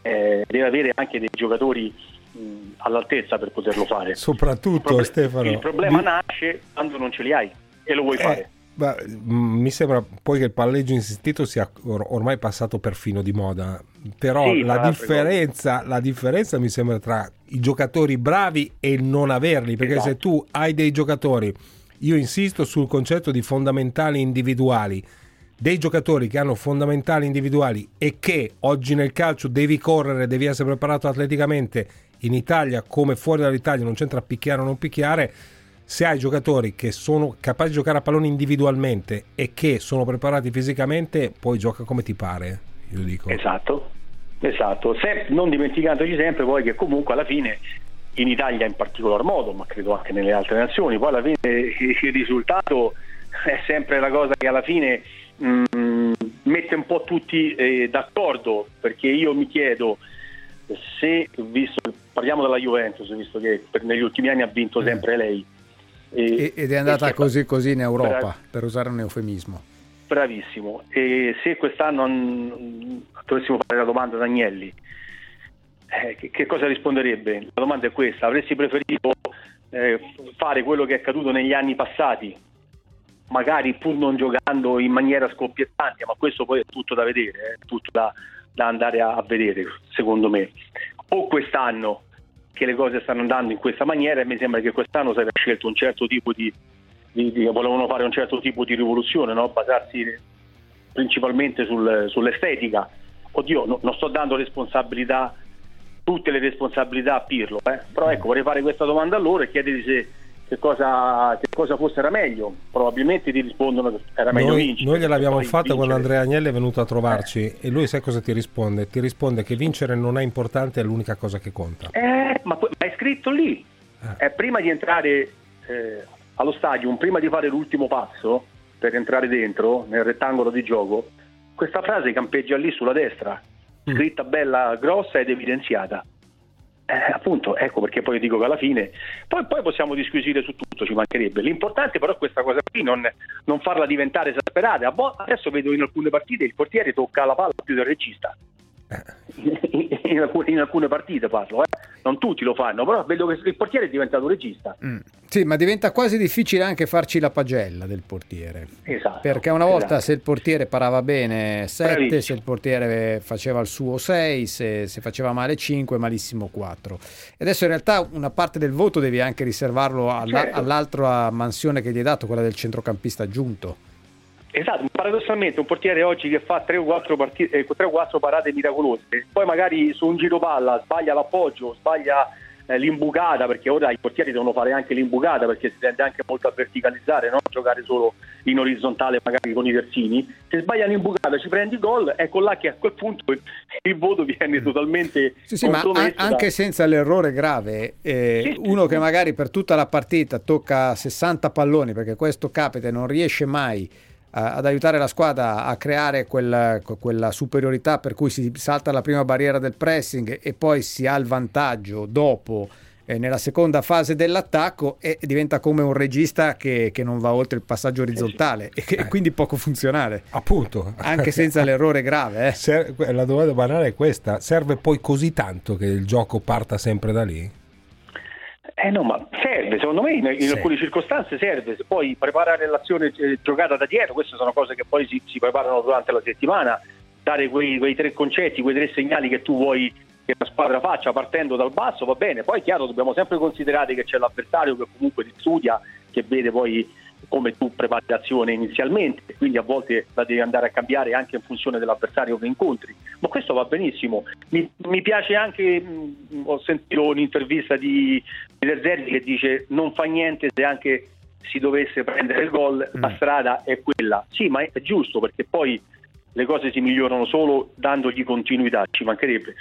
eh, deve avere anche dei giocatori mh, all'altezza per poterlo fare. Soprattutto il Stefano. Il problema mi... nasce quando non ce li hai e lo vuoi eh, fare. Ma, mi sembra poi che il palleggio insistito sia or- ormai passato perfino di moda, però Sì, la, differenza, la differenza mi sembra tra i giocatori bravi e il non averli, perché Esatto. se tu hai dei giocatori, io insisto sul concetto di fondamentali individuali, dei giocatori che hanno fondamentali individuali e che oggi nel calcio devi correre, devi essere preparato atleticamente, in Italia come fuori dall'Italia non c'entra picchiare o non picchiare, se hai giocatori che sono capaci di giocare a pallone individualmente e che sono preparati fisicamente, poi gioca come ti pare, io dico. Esatto, esatto. Se- non dimenticandoci sempre poi che comunque alla fine in Italia in particolar modo, ma credo anche nelle altre nazioni, poi alla fine il risultato è sempre la cosa che alla fine mh, mette un po' tutti eh, d'accordo, perché io mi chiedo se, visto, parliamo della Juventus, visto che per- negli ultimi anni ha vinto sempre lei. E- ed è andata così così in Europa, Bra- per usare un eufemismo. Bravissimo. E se quest'anno mm, dovessimo fare la domanda ad Agnelli, eh, che, che cosa risponderebbe? La domanda è questa: avresti preferito eh, fare quello che è accaduto negli anni passati, magari pur non giocando in maniera scoppiettante, ma questo poi è tutto da vedere, è tutto da, da andare a, a vedere, secondo me. O quest'anno che le cose stanno andando in questa maniera e mi sembra che quest'anno si era scelto un certo tipo di, di- di- volevano fare un certo tipo di rivoluzione, no? basarsi principalmente sul- sull'estetica. Oddio, no- non sto dando responsabilità, tutte le responsabilità a Pirlo, eh? però ecco, vorrei fare questa domanda a loro e chiedergli se che cosa, che cosa fosse era meglio. Probabilmente ti rispondono che era meglio Noi, vincere. noi gliel'abbiamo fatta quando. Andrea Agnelli è venuto a trovarci e lui sai cosa ti risponde? Ti risponde che vincere non è importante, è l'unica cosa che conta. Eh, ma, ma è scritto lì. Eh. Eh, prima di entrare eh, allo stadio, prima di fare l'ultimo passo per entrare dentro nel rettangolo di gioco, questa frase campeggia lì sulla destra, Mm. scritta bella grossa ed evidenziata. Eh, appunto, ecco perché poi dico che alla fine poi, poi, possiamo disquisire su tutto, ci mancherebbe. L'importante però è questa cosa qui, non, non farla diventare esasperata. Adesso vedo in alcune partite il portiere tocca la palla più del regista. In alcune, in alcune, partite parlo, eh. non tutti lo fanno, però vedo che il portiere è diventato regista. Mm. Sì, ma diventa quasi difficile anche farci la pagella del portiere. Esatto. Perché una volta esatto. se il portiere parava bene 7, se il portiere faceva il suo 6, se, se, faceva male 5, malissimo 4. E adesso in realtà una parte del voto devi anche riservarlo alla, certo. all'altra mansione che gli hai dato, quella del centrocampista aggiunto. Esatto, paradossalmente un portiere oggi che fa 3 o 4, partite, eh, 3 o 4 parate miracolose, poi magari su un giro palla sbaglia l'appoggio, sbaglia eh, l'imbucata, perché ora i portieri devono fare anche l'imbucata perché si tende anche molto a verticalizzare, non giocare solo in orizzontale magari con i terzini. Se sbaglia l'imbucata ci prendi gol, ecco là che a quel punto il, voto viene totalmente... Sì, sì, ma a- anche da... senza l'errore grave, eh, sì, uno che magari per tutta la partita tocca 60 palloni, perché questo capita e non riesce mai ad aiutare la squadra a creare quel, quella superiorità per cui si salta la prima barriera del pressing e poi si ha il vantaggio dopo eh, nella seconda fase dell'attacco e diventa come un regista che, che non va oltre il passaggio orizzontale e, che, eh. quindi poco funzionale. Appunto. Anche senza l'errore grave. Eh. Ser- la domanda banale è questa, serve poi così tanto che il gioco parta sempre da lì? Eh no, ma serve, secondo me in, in sì. alcune circostanze serve, poi preparare l'azione eh, giocata da dietro, queste sono cose che poi si, si preparano durante la settimana, dare quei, quei, tre concetti, quei tre segnali che tu vuoi che la squadra faccia partendo dal basso, va bene, poi è chiaro dobbiamo sempre considerare che c'è l'avversario che comunque ti studia, che vede poi come tu prepari l'azione inizialmente, quindi a volte la devi andare a cambiare anche in funzione dell'avversario che incontri, ma questo va benissimo. Mi, mi piace anche, mh, ho sentito un'intervista di, Derzerdi che dice non fa niente se anche si dovesse prendere il gol, mm. la strada è quella. Sì, ma è giusto perché poi le cose si migliorano solo dandogli continuità, ci mancherebbe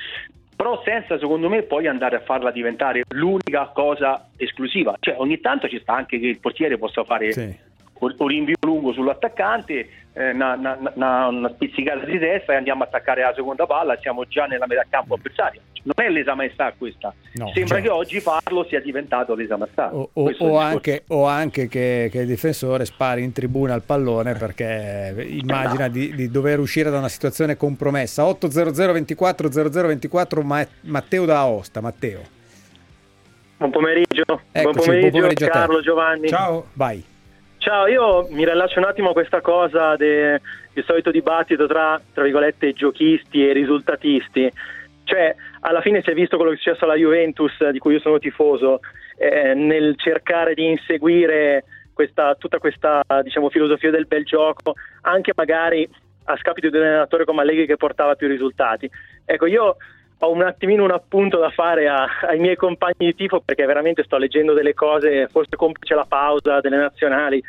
però senza secondo me poi andare a farla diventare l'unica cosa esclusiva. Cioè ogni tanto ci sta anche che il portiere possa fare sì. Un rinvio lungo sull'attaccante, eh, una, una, una, spizzicata di testa e andiamo a attaccare la seconda palla siamo già nella metà campo avversaria. Non è lesa maestà questa. No, Sembra cioè... che oggi farlo sia diventato lesa maestà. O, o, o, anche, o anche che, che, il difensore spari in tribuna al pallone perché immagina di, di, dover uscire da una situazione compromessa. 800 24 0024 Matteo da Aosta. Matteo. Buon pomeriggio. Eccoci, buon pomeriggio, buon pomeriggio Carlo, Giovanni. Ciao, vai. Ciao, io mi rilascio un attimo a questa cosa del solito dibattito tra, tra virgolette, giochisti e risultatisti. Cioè, alla fine si è visto quello che è successo alla Juventus, di cui io sono tifoso, eh, nel cercare di inseguire questa, tutta questa diciamo, filosofia del bel gioco, anche magari a scapito di un allenatore come Allegri che portava più risultati. Ecco, io ho un attimino un appunto da fare a, ai miei compagni di tifo perché veramente sto leggendo delle cose, forse complice la pausa delle nazionali,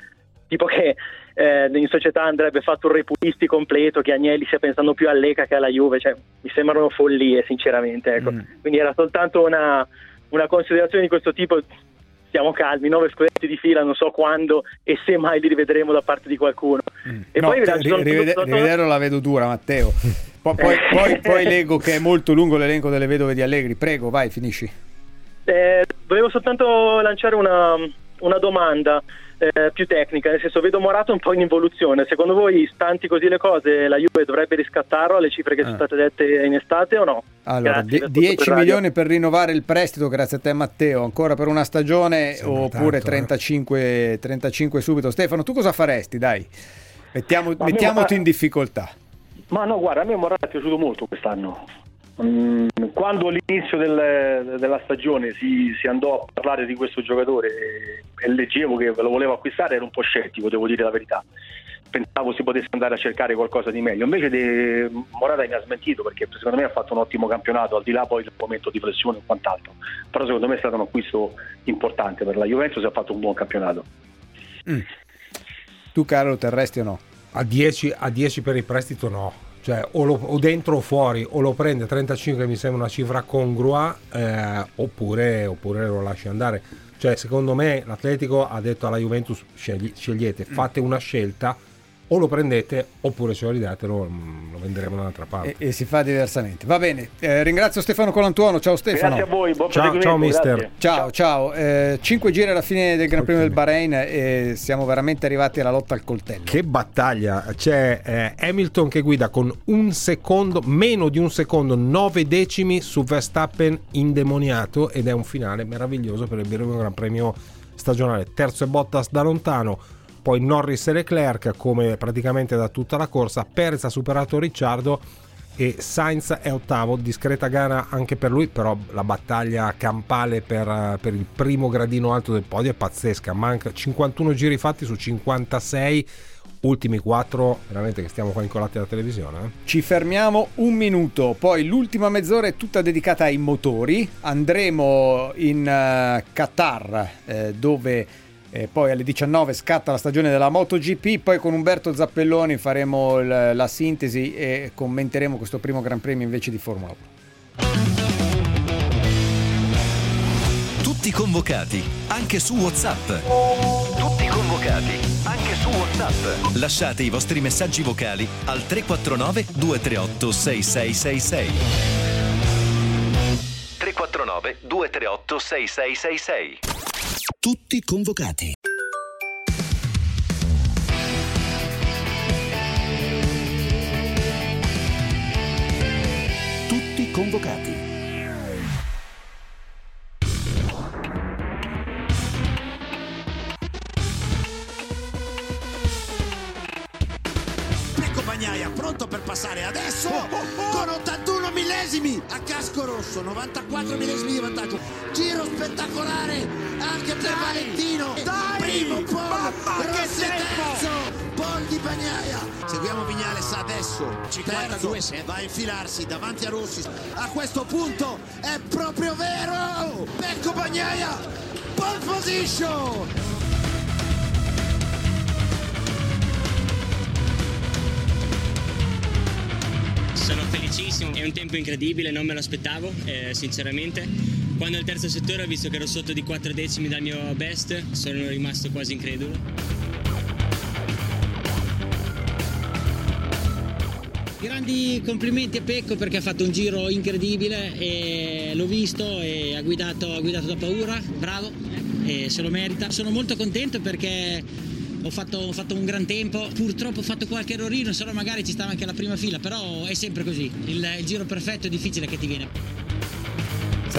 tipo che eh, in società andrebbe fatto un repulisti completo, che Agnelli stia pensando più all'Eca che alla Juve, cioè, mi sembrano follie sinceramente. Ecco. Mm. Quindi era soltanto una, una considerazione di questo tipo stiamo calmi, nove scudetti di fila, non so quando e se mai li rivedremo da parte di qualcuno. Mm. E no, poi ri- rivede- rivederlo la vedo dura, Matteo. Poi, poi, poi, poi, leggo che è molto lungo l'elenco delle vedove di Allegri. Prego, vai, finisci. Eh, volevo soltanto lanciare una, una domanda eh, più tecnica, nel senso vedo Morato un po' in involuzione. Secondo voi, stanti così le cose, la Juve dovrebbe riscattarlo alle cifre che ah. sono state dette in estate o no? Allora, die- 10 milioni per rinnovare il prestito, grazie a te Matteo, ancora per una stagione Sembra oppure tanto, 35, eh. 35 subito. Stefano, tu cosa faresti? Dai, Mettiamo, mettiamoti in difficoltà. Ma no, guarda, a me Morata è piaciuto molto quest'anno. Mm, quando all'inizio del, della stagione si, si, andò a parlare di questo giocatore e, leggevo che lo volevo acquistare, ero un po' scettico, devo dire la verità. Pensavo si potesse andare a cercare qualcosa di meglio. Invece de, Morata mi ha smentito perché secondo me ha fatto un ottimo campionato, al di là poi del momento di flessione e quant'altro. Però secondo me è stato un acquisto importante per la Juventus e ha fatto un buon campionato. Mm. Tu Carlo terresti o no? A 10, a 10 per il prestito no, cioè o, lo, o, dentro o fuori, o lo prende 35 mi sembra una cifra congrua, eh, oppure, oppure, lo lasci andare. Cioè, secondo me l'Atletico ha detto alla Juventus scegli, scegliete, fate una scelta o lo prendete oppure ce lo ridate, lo, lo venderemo da un'altra parte. E, e si fa diversamente. Va bene, eh, ringrazio Stefano Colantuono. Ciao Stefano. Grazie a voi, buon Ciao, ciao, mister. grazie. Ciao, ciao. Eh, cinque giri alla fine del Gran Premio del Bahrain e siamo veramente arrivati alla lotta al coltello. Che battaglia! C'è eh, Hamilton che guida con un secondo, meno di un secondo, nove decimi su Verstappen indemoniato ed è un finale meraviglioso per il primo Gran Premio stagionale. Terzo e Bottas da lontano, poi Norris e Leclerc come praticamente da tutta la corsa. Perez ha superato Ricciardo e Sainz è ottavo, discreta gara anche per lui, però la battaglia campale per, per il primo gradino alto del podio è pazzesca, manca 51 giri fatti su 56, ultimi 4 veramente che stiamo qua incolati alla televisione. eh. Ci fermiamo un minuto, poi l'ultima mezz'ora è tutta dedicata ai motori. Andremo in eh, Qatar eh, dove eh, poi alle 19 scatta la stagione della MotoGP, poi con Umberto Zappelloni faremo il- la sintesi e commenteremo questo primo Gran Premio invece di Formula 1. Tutti convocati, anche su WhatsApp. Tutti convocati, anche su WhatsApp. Lasciate i vostri messaggi vocali al 349 238 6666. 349 238 6666. Tutti convocati. Tutti convocati. 52 terzo, va a infilarsi davanti a Rossi a questo punto è proprio vero Pecco Bagnaia pole position Sono felicissimo, è un tempo incredibile, non me lo aspettavo, eh, sinceramente. Quando al terzo settore ho visto che ero sotto di 4 decimi dal mio best, sono rimasto quasi incredulo. Grandi complimenti a Pecco perché ha fatto un giro incredibile e l'ho visto e ha guidato, ha guidato da paura, bravo, e se lo merita. Sono molto contento perché ho fatto, ho fatto un gran tempo, purtroppo ho fatto qualche errorino, se no magari ci stava anche la prima fila, però è sempre così, il, il giro perfetto è difficile che ti viene.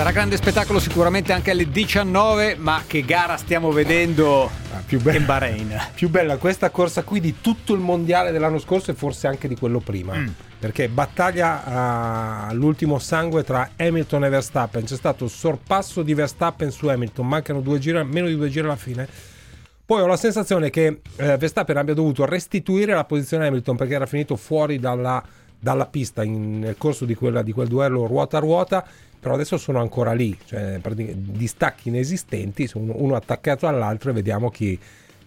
Sarà grande spettacolo sicuramente anche alle 19, ma che gara stiamo vedendo più bella, in Bahrain? Più bella questa corsa qui di tutto il mondiale dell'anno scorso e forse anche di quello prima. Mm. Perché battaglia ah, all'ultimo sangue tra Hamilton e Verstappen. C'è stato il sorpasso di Verstappen su Hamilton, mancano due giri, meno di due giri alla fine. Poi ho la sensazione che eh, Verstappen abbia dovuto restituire la posizione a Hamilton perché era finito fuori dalla, dalla pista in- nel corso di, quella- di quel duello ruota a ruota. Però adesso sono ancora lì, cioè distacchi inesistenti, sono uno attaccato all'altro e vediamo chi,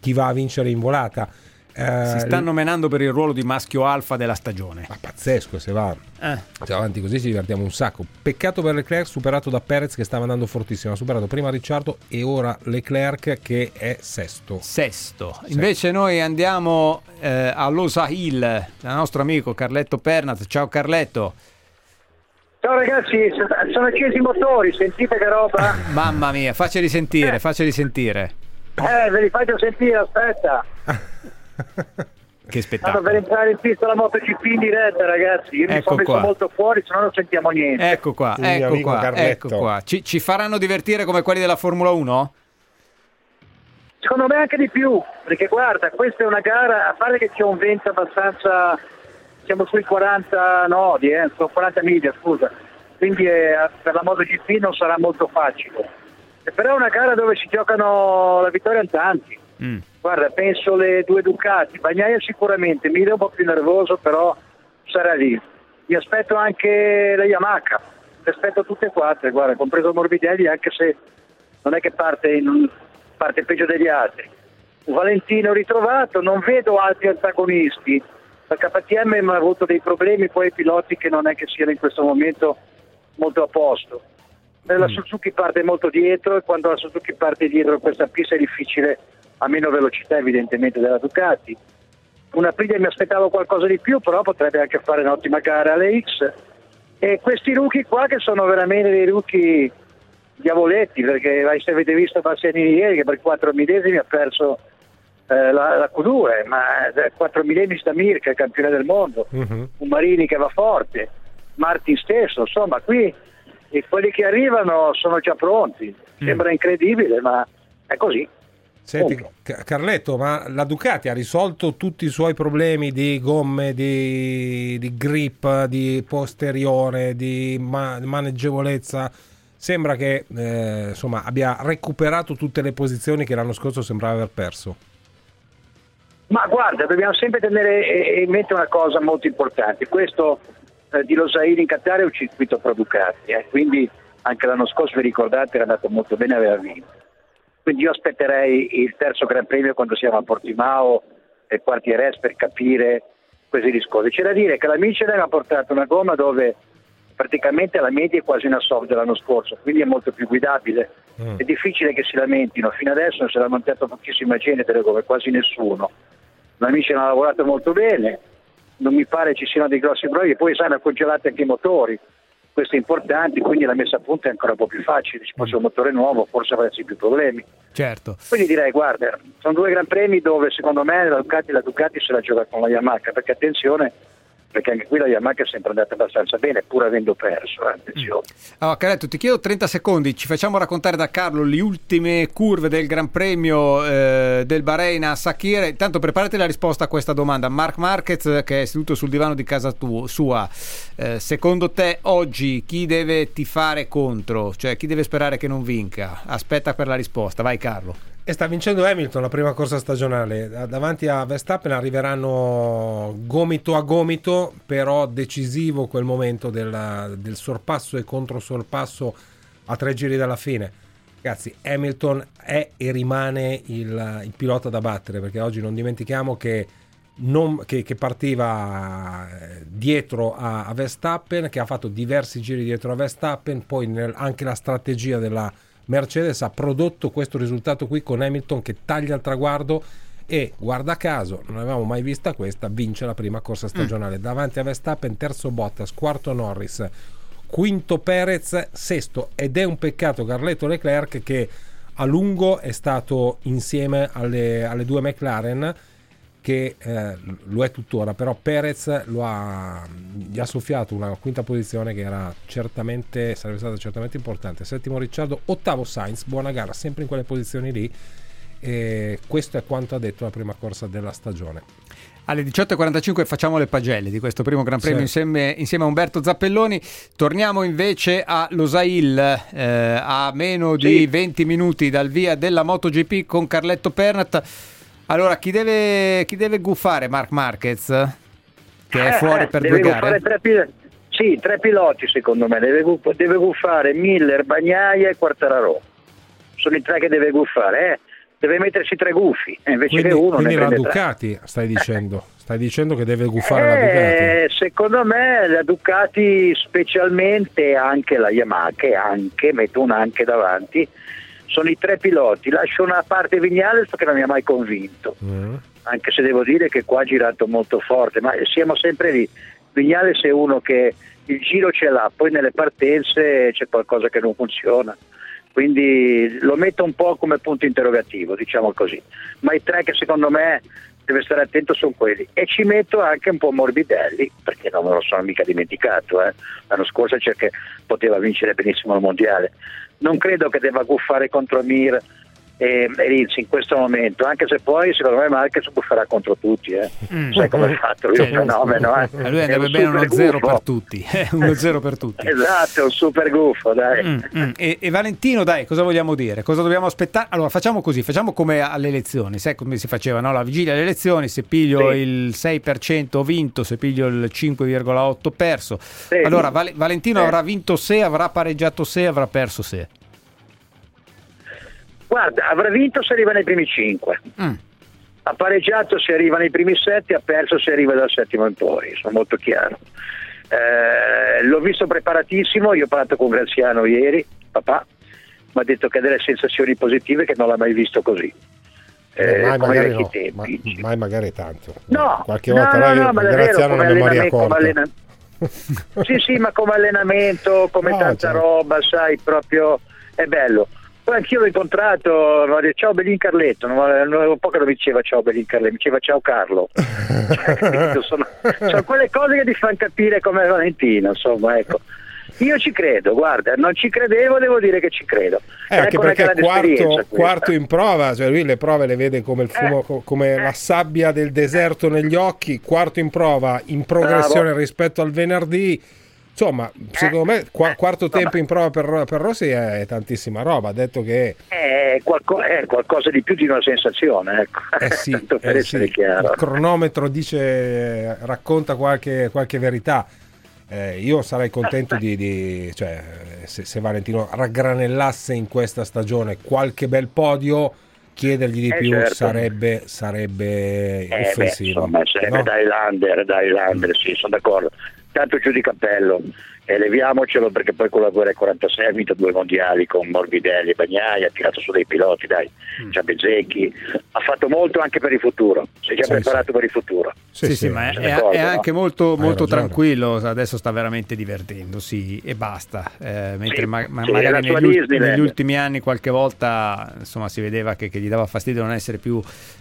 chi va a vincere in volata. Eh, Si stanno menando per il ruolo di maschio alfa della stagione. Ma pazzesco se va. Eh. Se va avanti così ci divertiamo un sacco. Peccato per Leclerc superato da Perez che stava andando fortissimo. Ha superato prima Ricciardo e ora Leclerc che è sesto. Sesto. Invece noi andiamo eh, a Losail, dal nostro amico Carletto Pernat. Ciao Carletto. Ciao ragazzi, sono accesi i motori, sentite che roba? Mamma mia, faceli sentire, faceli sentire. Eh, ve li faccio sentire, aspetta. Che Stanno spettacolo. per entrare in pista la MotoGP in diretta, ragazzi. Io mi Ecco sono messo qua. molto fuori, se no non sentiamo niente. Ecco qua, ecco qua, ecco qua. Ci, ci faranno divertire come quelli della Formula 1? Secondo me anche di più, perché guarda, questa è una gara, a parte che c'è un vento abbastanza, siamo sui 40 nodi, eh, sono 40 miglia, scusa, quindi eh, per la MotoGP non sarà molto facile. E però è una gara dove si giocano la vittoria in tanti. Guarda, penso le due Ducati, Bagnaia sicuramente, Mille è un po' più nervoso, però sarà lì. Mi aspetto anche la Yamaha, mi aspetto tutte e quattro, guarda, compreso Morbidelli, anche se non è che parte, in- parte peggio degli altri. Valentino ritrovato, non vedo altri antagonisti. La KTM ha avuto dei problemi, poi i piloti che non è che siano in questo momento molto a posto. La Suzuki parte molto dietro e quando la Suzuki parte dietro questa pista è difficile a meno velocità evidentemente della Ducati. una Aprilia mi aspettavo qualcosa di più, però potrebbe anche fare un'ottima gara alle X. E questi rookie qua che sono veramente dei rookie diavoletti, perché se avete visto Bastianini ieri che per 4 millesimi ha perso eh, la, la Q2, ma 4 millesimi da Mirka, campione del mondo, Mhm. un Marini che va forte, Martin stesso, insomma qui quelli che arrivano sono già pronti. Sembra incredibile, ma è così. Senti, Ca- Carletto, ma la Ducati ha risolto tutti i suoi problemi di gomme, di, di grip, di posteriore, di ma- maneggevolezza? Sembra che eh, insomma, abbia recuperato tutte le posizioni che l'anno scorso sembrava aver perso. Ma guarda, dobbiamo sempre tenere eh, in mente una cosa molto importante. Questo eh, di Losail in Qatar è un circuito pro Ducati, eh, quindi anche l'anno scorso, vi ricordate, era andato molto bene, aveva vinto. Quindi io aspetterei il terzo Gran Premio quando siamo a Portimao e Quartieres per capire questi discorsi. C'è da dire che la Michelin ha portato una gomma dove praticamente la media è quasi una soft dell'anno scorso, quindi è molto più guidabile. È difficile che si lamentino, fino adesso non si è lamentato pochissima gente delle gomme, quasi nessuno. La Michelin ha lavorato molto bene, non mi pare ci siano dei grossi problemi, poi sai, hanno congelato anche i motori, questo è importante, quindi la messa a punto è ancora un po' più facile, ci fosse un motore nuovo forse avresti più problemi. Certo. Quindi direi, guarda, sono due gran premi dove secondo me la Ducati, la Ducati se la gioca con la Yamaha, perché attenzione, perché anche qui la Yamaha è sempre andata abbastanza bene, pur avendo perso, eh, attenzione. Allora, Carletto, ti chiedo 30 secondi, ci facciamo raccontare da Carlo le ultime curve del Gran Premio eh, del Bahrain a Sakir. Intanto preparati la risposta a questa domanda. Mark Marquez, che è seduto sul divano di casa tu- sua, eh, secondo te oggi chi deve tifare contro? Cioè chi deve sperare che non vinca? Aspetta per la risposta, vai Carlo. E sta vincendo Hamilton la prima corsa stagionale. Da- Davanti a Verstappen arriveranno gomito a gomito, però decisivo quel momento della- del sorpasso e controsorpasso a tre giri dalla fine. Ragazzi, Hamilton è e rimane il, il pilota da battere perché oggi non dimentichiamo che, non- che- che partiva eh, dietro a, a Verstappen, che ha fatto diversi giri dietro a Verstappen, poi nel- anche la strategia della Mercedes ha prodotto questo risultato qui con Hamilton che taglia il traguardo e guarda caso, non avevamo mai vista questa, vince la prima corsa stagionale. Davanti a Verstappen, terzo Bottas, quarto Norris, quinto Perez, sesto. Ed è un peccato Carletto Leclerc che a lungo è stato insieme alle, alle due McLaren che eh, lo è tuttora, però Perez lo ha, gli ha soffiato una quinta posizione che era certamente, sarebbe stata certamente importante. Settimo Ricciardo, ottavo Sainz, buona gara, sempre in quelle posizioni lì. E questo è quanto ha detto la prima corsa della stagione. Alle 18.45 facciamo le pagelle di questo primo Gran Premio Sì. insieme, insieme a Umberto Zappelloni. Torniamo invece a Losail eh, a meno di 20 minuti dal via della MotoGP con Carletto Pernat. Allora, chi deve, chi deve guffare Mark Marquez? Che è Eh, fuori eh, per due gare? Tre pil- sì, tre piloti secondo me, deve, gu- deve guffare Miller, Bagnaia e Quartararo. Sono i tre che deve guffare, eh. deve mettersi tre guffi, eh, invece Quindi, che uno quindi ne la prende tre. Ducati, stai dicendo, stai dicendo che deve guffare la Ducati. Eh, secondo me la Ducati specialmente anche la Yamaha che anche, metto un anche davanti sono i tre piloti. Lascio una parte Vignales perché non mi ha mai convinto. Mm. anche se devo dire che qua ha girato molto forte ma siamo sempre lì. Vignales è uno che il giro ce l'ha poi nelle partenze c'è qualcosa che non funziona. Quindi lo metto un po' come punto interrogativo diciamo così. Ma i tre che secondo me deve stare attento sono quelli. E ci metto anche un po' Morbidelli perché non me lo sono mica dimenticato eh. l'anno scorso c'è che poteva vincere benissimo il mondiale non credo che debba guffare contro Mir e, Rins in questo momento anche se poi secondo me Marquez bufferà contro tutti eh. sai come è fatto lui è un fenomeno eh. A lui È andrebbe bene uno zero per tutti. eh, uno zero per tutti. esatto è un super gufo dai Mm, mm. E, e Valentino, dai, cosa vogliamo dire? Cosa dobbiamo aspettare? Allora, facciamo così, facciamo come alle elezioni, sai come si faceva, no? La vigilia alle elezioni, se piglio Sì. il 6% ho vinto, se piglio il 5,8% ho perso. Allora, Val- Valentino Sì. avrà vinto se, avrà pareggiato se, avrà perso se. Guarda avrà vinto se arriva nei primi 5 Mm. ha pareggiato se arriva nei primi 7 ha perso se arriva dal settimo in poi sono molto chiaro Eh, l'ho visto preparatissimo io ho parlato con Graziano ieri papà mi ha detto che ha delle sensazioni positive che non l'ha mai visto così Eh, mai, come magari no, ma- mai magari tanto. No, Qualche no, volta no, no, ma Graziano una memoria corta. allena- sì, sì, ma come allenamento, come No, tanta certo. roba, sai, proprio è bello. Poi anch'io l'ho incontrato, detto ciao Belin Carletto, non, non avevo un po' che non mi diceva ciao Belin Carletto, mi diceva ciao Carlo. Cioè, sono, sono quelle cose che ti fanno capire come Valentino, insomma, ecco. Io ci credo, guarda, non ci credevo, devo dire che ci credo. Eh, anche perché grande quarto, quarto in prova, cioè lui le prove le vede come il fumo, co- come la sabbia del deserto negli occhi, quarto in prova, in progressione Bravo. rispetto al venerdì. Insomma, secondo me qua- quarto tempo in prova per, per Rossi è tantissima roba. Ha detto che È, qualco- è qualcosa di più di una sensazione, ecco. eh sì, per eh essere sì, chiaro. il cronometro dice, racconta qualche, qualche verità. Eh, io sarei contento di, di- cioè, eh, se, se Valentino raggranellasse in questa stagione qualche bel podio, chiedergli di Eh, più certo. sarebbe, sarebbe Eh, beh, offensivo. insomma, sarebbe no? da Highlander, da Highlander, sì, sono d'accordo. Tanto giù di cappello e leviamocelo perché poi con la guerra 46 ha vinto due mondiali con Morbidelli e Bagnai, ha tirato su dei piloti, dai, c'ha Bezzecchi, ha fatto molto anche per il futuro, si è già Sì, preparato per il futuro. Sì, sì, ma è, Sono è- è no? anche molto, molto tranquillo, adesso sta veramente divertendosi e basta. Eh, mentre Sì, ma- ma- sì, magari negli, negli ultimi anni qualche volta insomma, si vedeva che, che gli dava fastidio non essere più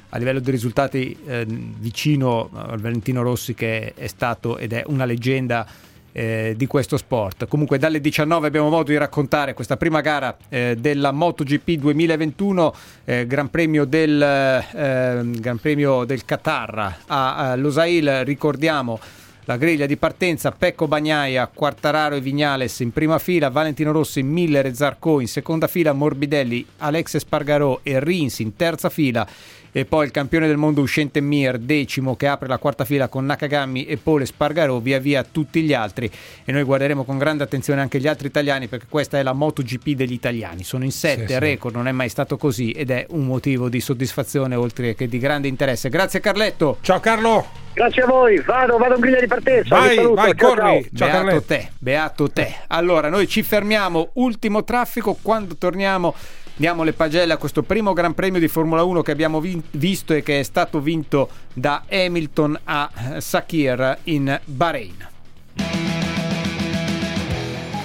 a livello di risultati eh, vicino al Valentino Rossi che è stato ed è una leggenda eh, di questo sport. Comunque dalle 19 abbiamo modo di raccontare questa prima gara eh, della MotoGP 2021, eh, Gran Premio del, eh, Gran Premio del Qatar a, a Losail, ricordiamo la griglia di partenza, Pecco Bagnaia, Quartararo e Vignales in prima fila, Valentino Rossi, Miller e Zarco in seconda fila, Morbidelli, Alex Spargarò e Rins in terza fila e poi il campione del mondo uscente Mir decimo che apre la quarta fila con Nakagami e Pole Spargarò via via tutti gli altri. E noi guarderemo con grande attenzione anche gli altri italiani perché questa è la MotoGP degli italiani. Sono in sette, Sì, sì. record non è mai stato così ed è un motivo di soddisfazione oltre che di grande interesse. Grazie Carletto. Ciao Carlo. Grazie a voi, vado, vado in griglia di partenza. vi saluto, ciao, ciao. beato te, beato te. Allora, noi ci fermiamo, ultimo traffico, quando torniamo diamo le pagelle a questo primo Gran Premio di Formula 1 che abbiamo vin- visto e che è stato vinto da Hamilton a eh, Sakir in Bahrain.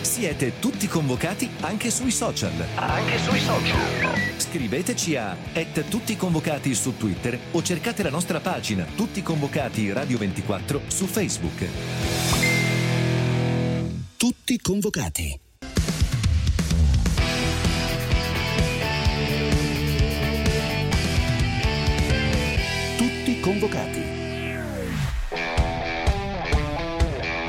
Siete tutti convocati anche sui social. Anche sui social. Scriveteci a et tutti convocati su Twitter o cercate la nostra pagina Tutti convocati Radio 24 su Facebook. Tutti convocati. Convocati.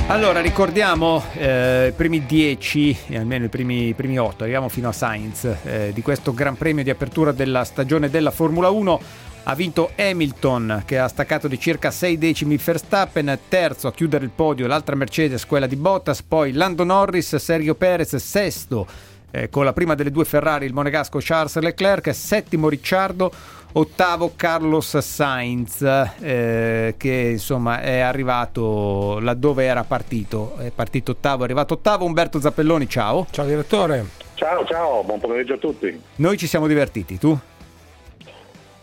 Allora, ricordiamo eh, i primi 10, e almeno i primi, i primi 8, arriviamo fino a Sainz, eh, di questo Gran Premio di apertura della stagione della Formula 1. Ha vinto Hamilton che ha staccato di circa 6 decimi Verstappen, terzo a chiudere il podio l'altra Mercedes, quella di Bottas, poi Lando Norris, Sergio Perez, sesto eh, con la prima delle due Ferrari il monegasco Charles Leclerc, settimo Ricciardo, ottavo Carlos Sainz eh, che insomma è arrivato laddove era partito, è partito ottavo, è arrivato ottavo Umberto Zappelloni, ciao. Ciao direttore. Ciao, ciao, buon pomeriggio a tutti. Noi ci siamo divertiti, tu?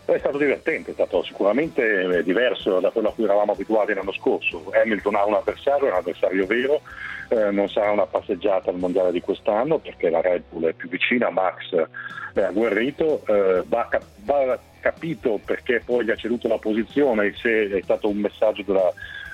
È stato divertente, è stato sicuramente eh, diverso da quello a cui eravamo abituati l'anno scorso. Hamilton ha un avversario, è un avversario vero, eh, non sarà una passeggiata al mondiale di quest'anno perché la Red Bull è più vicina, Max è agguerrito, eh, va, va capito perché poi gli ha ceduto la posizione, se è stato un messaggio della,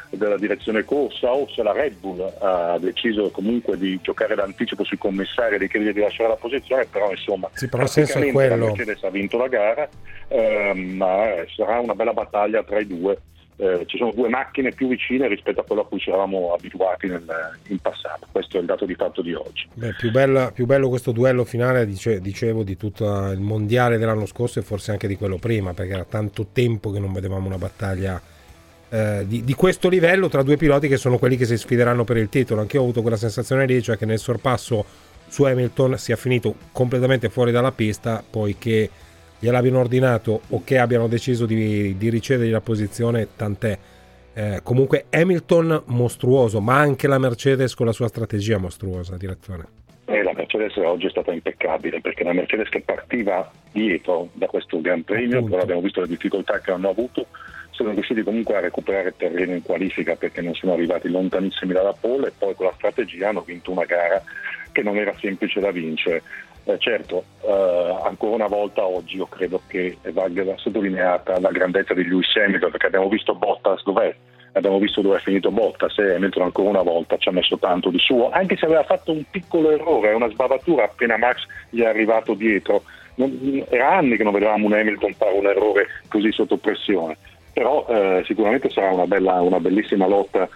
della direzione corsa o se la Red Bull ha deciso comunque di giocare d'anticipo sui commissari e di chiedere di lasciare la posizione, però insomma Sì, però il senso è quello. la Mercedes ha vinto la gara, ehm, ma eh, sarà una bella battaglia tra i due. Eh, ci sono due macchine più vicine rispetto a quello a cui ci eravamo abituati nel- in passato, questo è il dato di fatto di oggi. Beh, più, bella- più bello questo duello finale, dice- dicevo, di tutto il mondiale dell'anno scorso e forse anche di quello prima, perché era tanto tempo che non vedevamo una battaglia eh, di, di questo livello tra due piloti che sono quelli che si sfideranno per il titolo. Anche io ho avuto quella sensazione lì, cioè che nel sorpasso su Hamilton sia finito completamente fuori dalla pista, poiché gliel'abbiano ordinato o che abbiano deciso di, di ricedergli la posizione, tant'è. Eh, comunque Hamilton mostruoso, ma anche la Mercedes con la sua strategia mostruosa, direttore. E la la Mercedes oggi è stata impeccabile perché la Mercedes che partiva dietro da questo Gran Premio, Appunto. però abbiamo visto le difficoltà che hanno avuto, sono riusciti comunque a recuperare terreno in qualifica perché non sono arrivati lontanissimi dalla pole e poi con la strategia hanno vinto una gara che non era semplice da vincere. Eh, certo, eh, ancora una volta oggi io credo che valga sottolineata la grandezza di Lewis Hamilton perché abbiamo visto Bottas dov'è, abbiamo visto dove è finito Bottas e Hamilton ancora una volta ci ha messo tanto di suo, anche se aveva fatto un piccolo errore, una sbavatura appena Max gli è arrivato dietro. Non- era anni che non vedevamo un Hamilton fare un errore così sotto pressione, però eh, sicuramente sarà una, bella, una bellissima lotta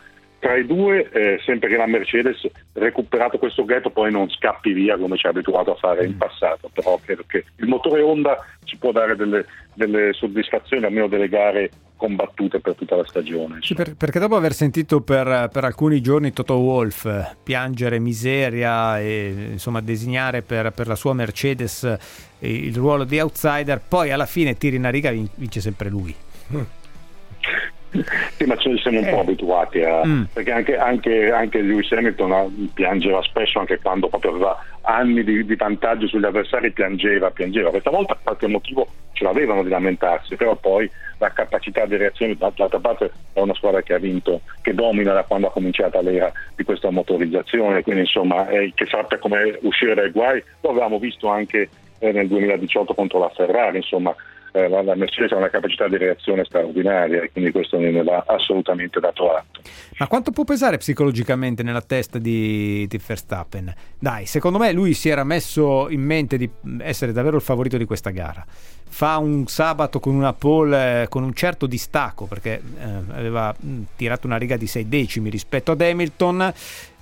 tra i due, eh, sempre che la Mercedes recuperato questo gap poi non scappi via come ci ha abituato a fare in passato, però credo che il motore Honda ci può dare delle, delle soddisfazioni, almeno delle gare combattute per tutta la stagione. Sì, per- perché dopo aver sentito per, per alcuni giorni Toto Wolff eh, piangere miseria e insomma designare per, per la sua Mercedes eh, il ruolo di outsider, poi alla fine tiri in riga vin- vince sempre lui. Sì, ma ce ne siamo un po' abituati a, Mm. perché anche, anche, anche Lewis Hamilton piangeva spesso anche quando proprio aveva anni di, di vantaggio sugli avversari, piangeva, piangeva. Questa volta qualche motivo ce l'avevano di lamentarsi, però poi la capacità di reazione, d'altra parte è una squadra che ha vinto, che domina da quando ha cominciato l'era di questa motorizzazione, quindi insomma eh, che sappia come uscire dai guai, lo avevamo visto anche eh, nel 2018 contro la Ferrari, insomma eh, la, la Mercedes ha una capacità di reazione straordinaria e quindi questo ne va assolutamente dato atto. Ma quanto può pesare psicologicamente nella testa di, di Verstappen? Dai, secondo me lui si era messo in mente di essere davvero il favorito di questa gara. Fa un sabato con una pole eh, con un certo distacco perché eh, aveva mh, tirato una riga di 6 decimi rispetto ad Hamilton.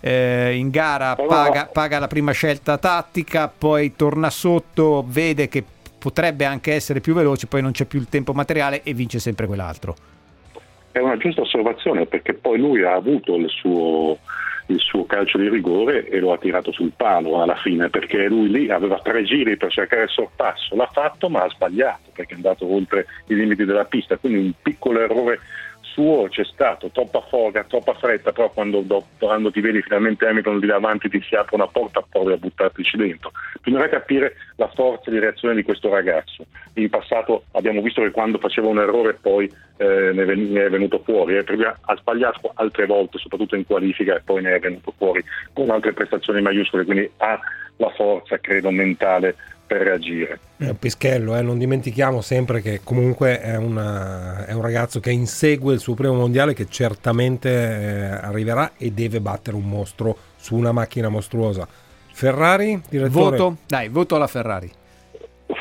eh, in gara paga, paga la prima scelta tattica, poi torna sotto, vede che potrebbe anche essere più veloce, poi non c'è più il tempo materiale e vince sempre quell'altro. È una giusta osservazione perché poi lui ha avuto il suo, il suo calcio di rigore e lo ha tirato sul palo alla fine perché lui lì aveva tre giri per cercare il sorpasso, l'ha fatto ma ha sbagliato perché è andato oltre i limiti della pista, quindi un piccolo errore suo c'è stato, troppa foga, troppa fretta, però quando, dopo, quando ti vedi finalmente Hamilton lì davanti ti si apre una porta provi a buttartici dentro. Bisognerà capire la forza di reazione di questo ragazzo. In passato abbiamo visto che quando faceva un errore poi eh, ne, ven- ne è venuto fuori, eh, ha sbagliato altre volte, soprattutto in qualifica, e poi ne è venuto fuori con altre prestazioni maiuscole, quindi ha la forza, credo, mentale per reagire. È un pischello, eh, non dimentichiamo sempre che comunque è, una- è un ragazzo che insegue il suo primo mondiale che certamente eh, arriverà e deve battere un mostro su una macchina mostruosa. Ferrari, direttore? Voto? Dai, voto alla Ferrari.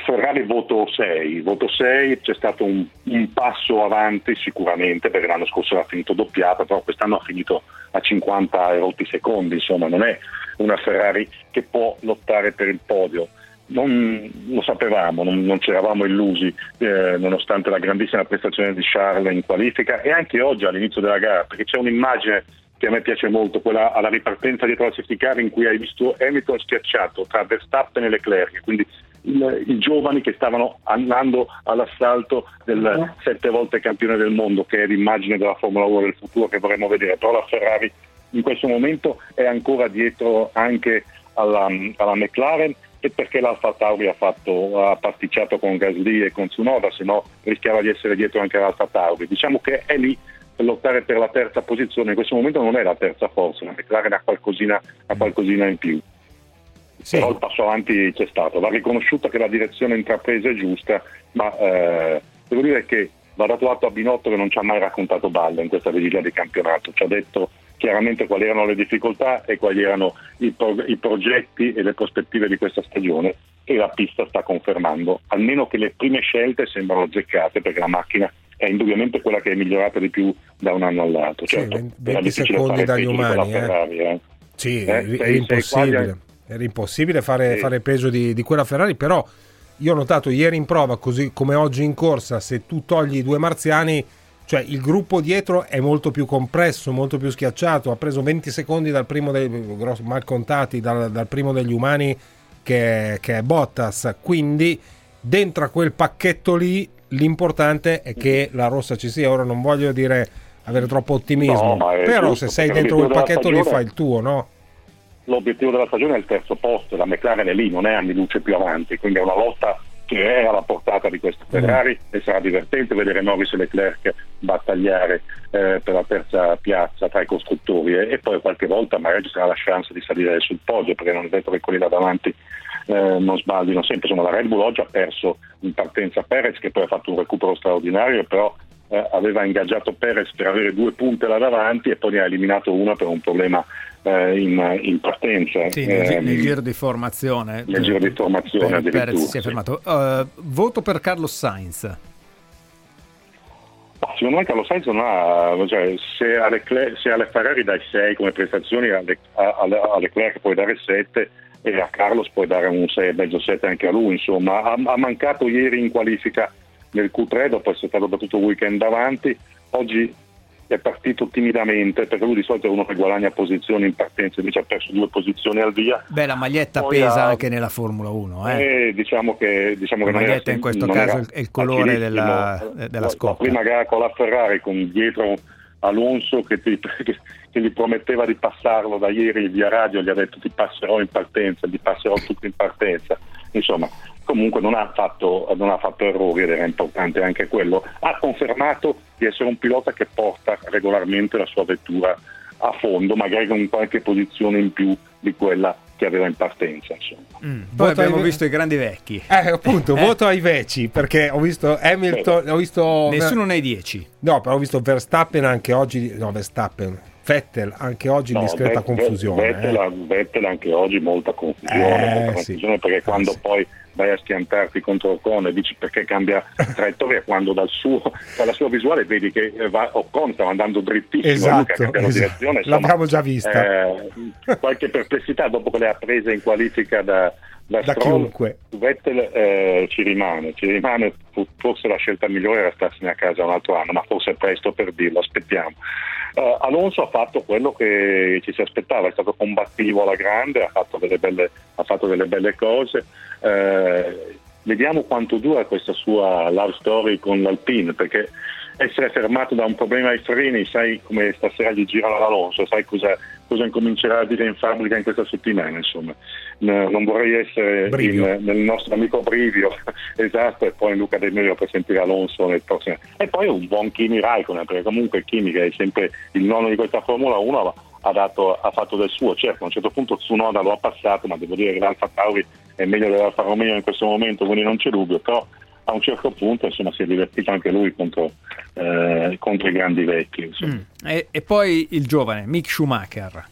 Ferrari voto 6, voto 6 c'è stato un, un passo avanti sicuramente perché l'anno scorso era finito doppiata, però quest'anno ha finito a 50 e rotti secondi, insomma non è una Ferrari che può lottare per il podio. Non lo sapevamo, non, non ci eravamo illusi eh, nonostante la grandissima prestazione di Charles in qualifica e anche oggi all'inizio della gara perché c'è un'immagine che a me piace molto, quella alla ripartenza dietro la safety car in cui hai visto Hamilton schiacciato tra Verstappen e Leclerc, quindi il- i giovani che stavano andando all'assalto del sette volte campione del mondo, che è l'immagine della Formula 1 del futuro che vorremmo vedere. Però la Ferrari in questo momento è ancora dietro anche alla, alla McLaren e perché l'Alfa Tauri ha, fatto, ha pasticciato con Gasly e con Tsunoda, se no rischiava di essere dietro anche l'Alfa Tauri. Diciamo che è lì per lottare per la terza posizione, in questo momento non è la terza forza, la McLaren ha qualcosina, ha qualcosina in più. Però il passo avanti c'è stato, va riconosciuta che la direzione intrapresa è giusta, ma eh, devo dire che va dato atto a Binotto che non ci ha mai raccontato balle in questa vigilia di campionato, ci ha detto chiaramente quali erano le difficoltà e quali erano i, pro- i progetti e le prospettive di questa stagione e la pista sta confermando, almeno che le prime scelte sembrano azzeccate perché la macchina è indubbiamente quella che è migliorata di più da un anno all'altro. Sì, Certo, 20 era difficile secondi fare dagli umani, eh. Ferrari, eh. Sì, Eh, era sei- sei impossibile. quasi- Era impossibile fare, Sì. fare peso di, di quella Ferrari, però io ho notato ieri in prova, così come oggi in corsa, se tu togli i due marziani, cioè il gruppo dietro è molto più compresso, molto più schiacciato, ha preso 20 secondi dal primo dei grosso- mal contati dal, dal primo degli umani che, che è Bottas, quindi dentro a quel pacchetto lì l'importante è che la rossa ci sia, ora non voglio dire avere troppo ottimismo, No, però giusto, se sei dentro quel pacchetto lì stagione- fai il tuo, no? l'obiettivo della stagione è il terzo posto, la McLaren è lì, non è anni luce più avanti, quindi è una lotta che è alla portata di questo Ferrari e sarà divertente vedere Norris e Leclerc battagliare eh, per la terza piazza tra i costruttori e, e poi qualche volta magari ci sarà la chance di salire sul podio perché non è detto che quelli là davanti eh, non sbaglino sempre. Insomma, la Red Bull oggi ha perso in partenza Perez che poi ha fatto un recupero straordinario, però eh, aveva ingaggiato Perez per avere due punte là davanti e poi ne ha eliminato una per un problema eh, in, in, partenza. Sì, nel, Ehm, nel giro di formazione. nel giro di formazione Per- Perez si è fermato. Uh, voto per Carlos Sainz. Secondo me Carlo Sainz non ha, cioè, se, alle se alle Ferrari dai 6 come prestazioni, alle, alle, a Leclerc puoi dare 7 e a Carlos puoi dare un 6,5 7 anche a lui. Insomma, ha, ha mancato ieri in qualifica nel Q3 dopo essere stato battuto il weekend davanti. Oggi è partito timidamente perché lui di solito è uno che guadagna posizioni in partenza, invece ha perso due posizioni al via. Beh, la maglietta Poi pesa ha- anche nella Formula 1. Eh. Eh, diciamo che, diciamo La che non era- maglietta in questo caso è il colore della, della La- scopa. Prima gara con la Ferrari con dietro Alonso che, ti- che- che gli prometteva di passarlo da ieri via radio, gli ha detto ti passerò in partenza, ti passerò tutto in partenza. Insomma, comunque non ha fatto, non ha fatto errori ed era importante anche quello. Ha confermato di essere un pilota che porta regolarmente la sua vettura a fondo, magari con qualche posizione in più di quella che aveva in partenza. Insomma. Mm. Poi Voto abbiamo ai- visto i grandi vecchi. Eh, appunto, Eh. voto ai veci perché ho visto Hamilton, ho visto Nessuno nei 10. No, però ho visto Verstappen anche oggi, no, Verstappen, Vettel anche oggi in No, discreta Vet- confusione. Vettel, eh. Vettel anche oggi molta confusione, Eh, molta sì. confusione perché quando poi vai a schiantarti contro Ocon e dici perché cambia traiettoria quando dal suo, dalla sua visuale vedi che eh, va, Ocon stava andando drittissimo Esatto, Luca esatto. direzione insomma, L'abbiamo già vista. eh, qualche perplessità dopo che le ha prese in qualifica da, da, Da Stroll, chiunque. Vettel eh, ci rimane, ci rimane forse la scelta migliore era starsene a casa un altro anno, ma forse è presto per dirlo, aspettiamo. Eh, Alonso ha fatto quello che ci si aspettava, è stato combattivo alla grande, ha fatto delle belle, fatto delle belle cose. Eh, vediamo quanto dura questa sua love story con l'Alpine, perché essere fermato da un problema ai freni, sai come stasera gli girano l'Alonso, sai cosa, cosa incomincerà a dire in fabbrica in questa settimana, insomma. N- non vorrei essere in- nel nostro amico Brivio, esatto, e poi Luca De Meglio per sentire Alonso nel prossimo. E poi un buon Kimi Raikkonen, perché comunque Kimi che è sempre il nonno di questa Formula 1 ha, dato- ha fatto del suo, certo a un certo punto Tsunoda lo ha passato, ma devo dire che l'Alfa Tauri è meglio dell'Alfa Romeo in questo momento, quindi non c'è dubbio, però a un certo punto insomma, si è divertito anche lui contro, eh, contro i grandi vecchi. Mm. E, e poi il giovane Mick Schumacher.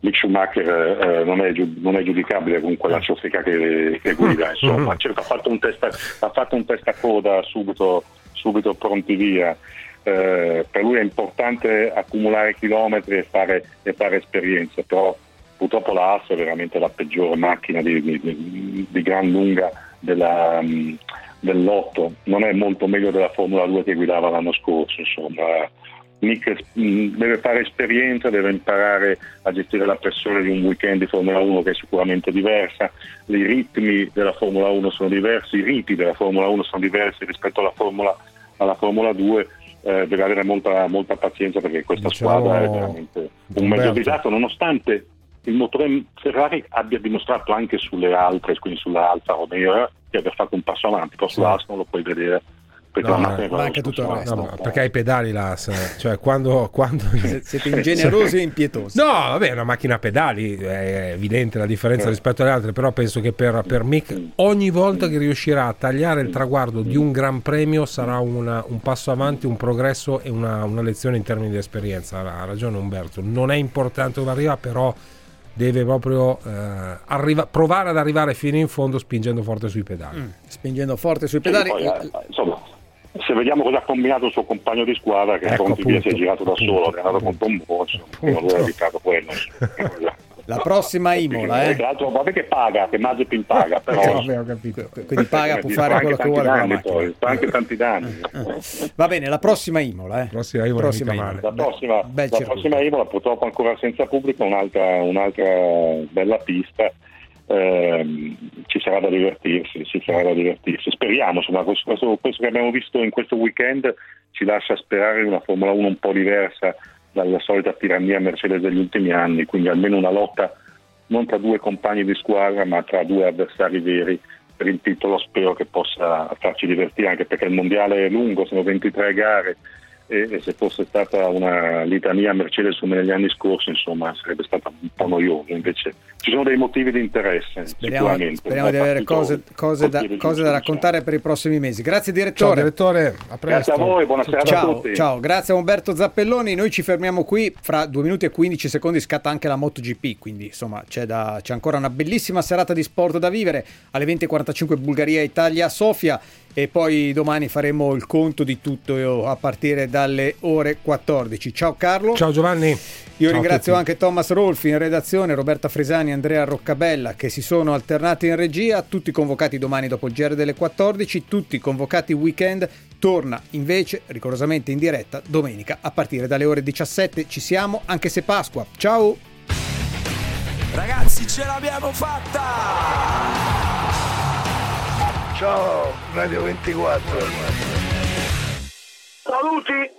Mick Schumacher eh, non, è non è giudicabile con quella cioffica che, che guida, insomma, certo, ha fatto un testa, ha fatto un testa coda subito, subito pronti via. Eh, per lui è importante accumulare chilometri e fare, e fare esperienza, però purtroppo la Haas è veramente la peggiore macchina di- di- di gran lunga della, mm, del lotto, non è molto meglio della Formula 2 che guidava l'anno scorso, insomma. Nick mh, deve fare esperienza, deve imparare a gestire la pressione di un weekend di Formula 1 che è sicuramente diversa, i ritmi della Formula 1 sono diversi, i riti della Formula 1 sono diversi rispetto alla Formula, alla Formula 2, eh, deve avere molta, molta pazienza perché questa Diciamo, squadra è veramente un mezzo disastro, nonostante il motore Ferrari abbia dimostrato anche sulle altre, quindi sulla Alfa Romeo, di aver fatto un passo avanti, però sulla non lo puoi vedere perché No, la macchina è quella anche tutto il resto. No, ma perché ai pedali l'AS, cioè quando, quando... Siete ingenerosi e impietosi. No, vabbè, è una macchina a pedali, è evidente la differenza Eh. rispetto alle altre, però penso che per, per Mick ogni volta che riuscirà a tagliare il traguardo di un gran premio sarà una- un passo avanti, un progresso e una, una lezione in termini di esperienza. Ha ragione Umberto, non è importante dove arriva, però deve proprio eh, arriva- provare ad arrivare fino in fondo spingendo forte sui pedali. Spingendo forte sui pedali. poi, eh, insomma, se vediamo cosa ha combinato il suo compagno di squadra, che Ecco, appunto, si è girato da appunto, solo, è andato contro un borso, non aveva evitato quello. La prossima Imola, eh. Tra l'altro, vabbè che paga, che Mazepin paga, però... Eh, vabbè, ho capito. Quindi paga, può Fa fare anche quello che tanti vuole con la danni macchina. fa anche tanti danni. Va bene, la prossima Imola, eh. Prossima Imola, Prossima Imola. male. La prossima, Bel la circuito. prossima Imola purtroppo ancora senza pubblico, un'altra, un'altra bella pista, ehm, ci sarà da divertirsi, ci sarà da divertirsi. Speriamo, insomma, questo, questo- questo che abbiamo visto in questo weekend ci lascia sperare in una Formula 1 un po' diversa dalla solita tirannia Mercedes degli ultimi anni, quindi almeno una lotta non tra due compagni di squadra ma tra due avversari veri per il titolo. Spero che possa farci divertire anche perché il mondiale è lungo, sono 23 gare e, e se fosse stata una litania Mercedes come negli anni scorsi insomma sarebbe stata un po' noioso invece ci sono dei motivi di interesse Speriamo, sicuramente speriamo di avere cose, cose da, cose da raccontare per i prossimi mesi. Grazie Ciao direttore. direttore, a presto. Grazie a voi, buona serata a Ciao, tutti. ciao, grazie a Umberto Zappelloni. Noi ci fermiamo qui. Fra 2 minuti e 15 secondi scatta anche la MotoGP. Quindi insomma c'è, da- c'è ancora una bellissima serata di sport da vivere. Alle 20.45 Bulgaria, Italia, Sofia. E poi domani faremo il conto di tutto a partire dalle ore 14. Ciao Carlo. Ciao Giovanni. Io Ciao ringrazio anche Thomas Rolfi in redazione, Roberta Fresani e Andrea Roccabella che si sono alternati in regia, tutti convocati domani dopo il GR delle 14, tutti convocati weekend, torna invece rigorosamente in diretta domenica a partire dalle ore 17, ci siamo anche se Pasqua. Ciao! Ragazzi, ce l'abbiamo fatta! Ciao, Radio 24. Saluti!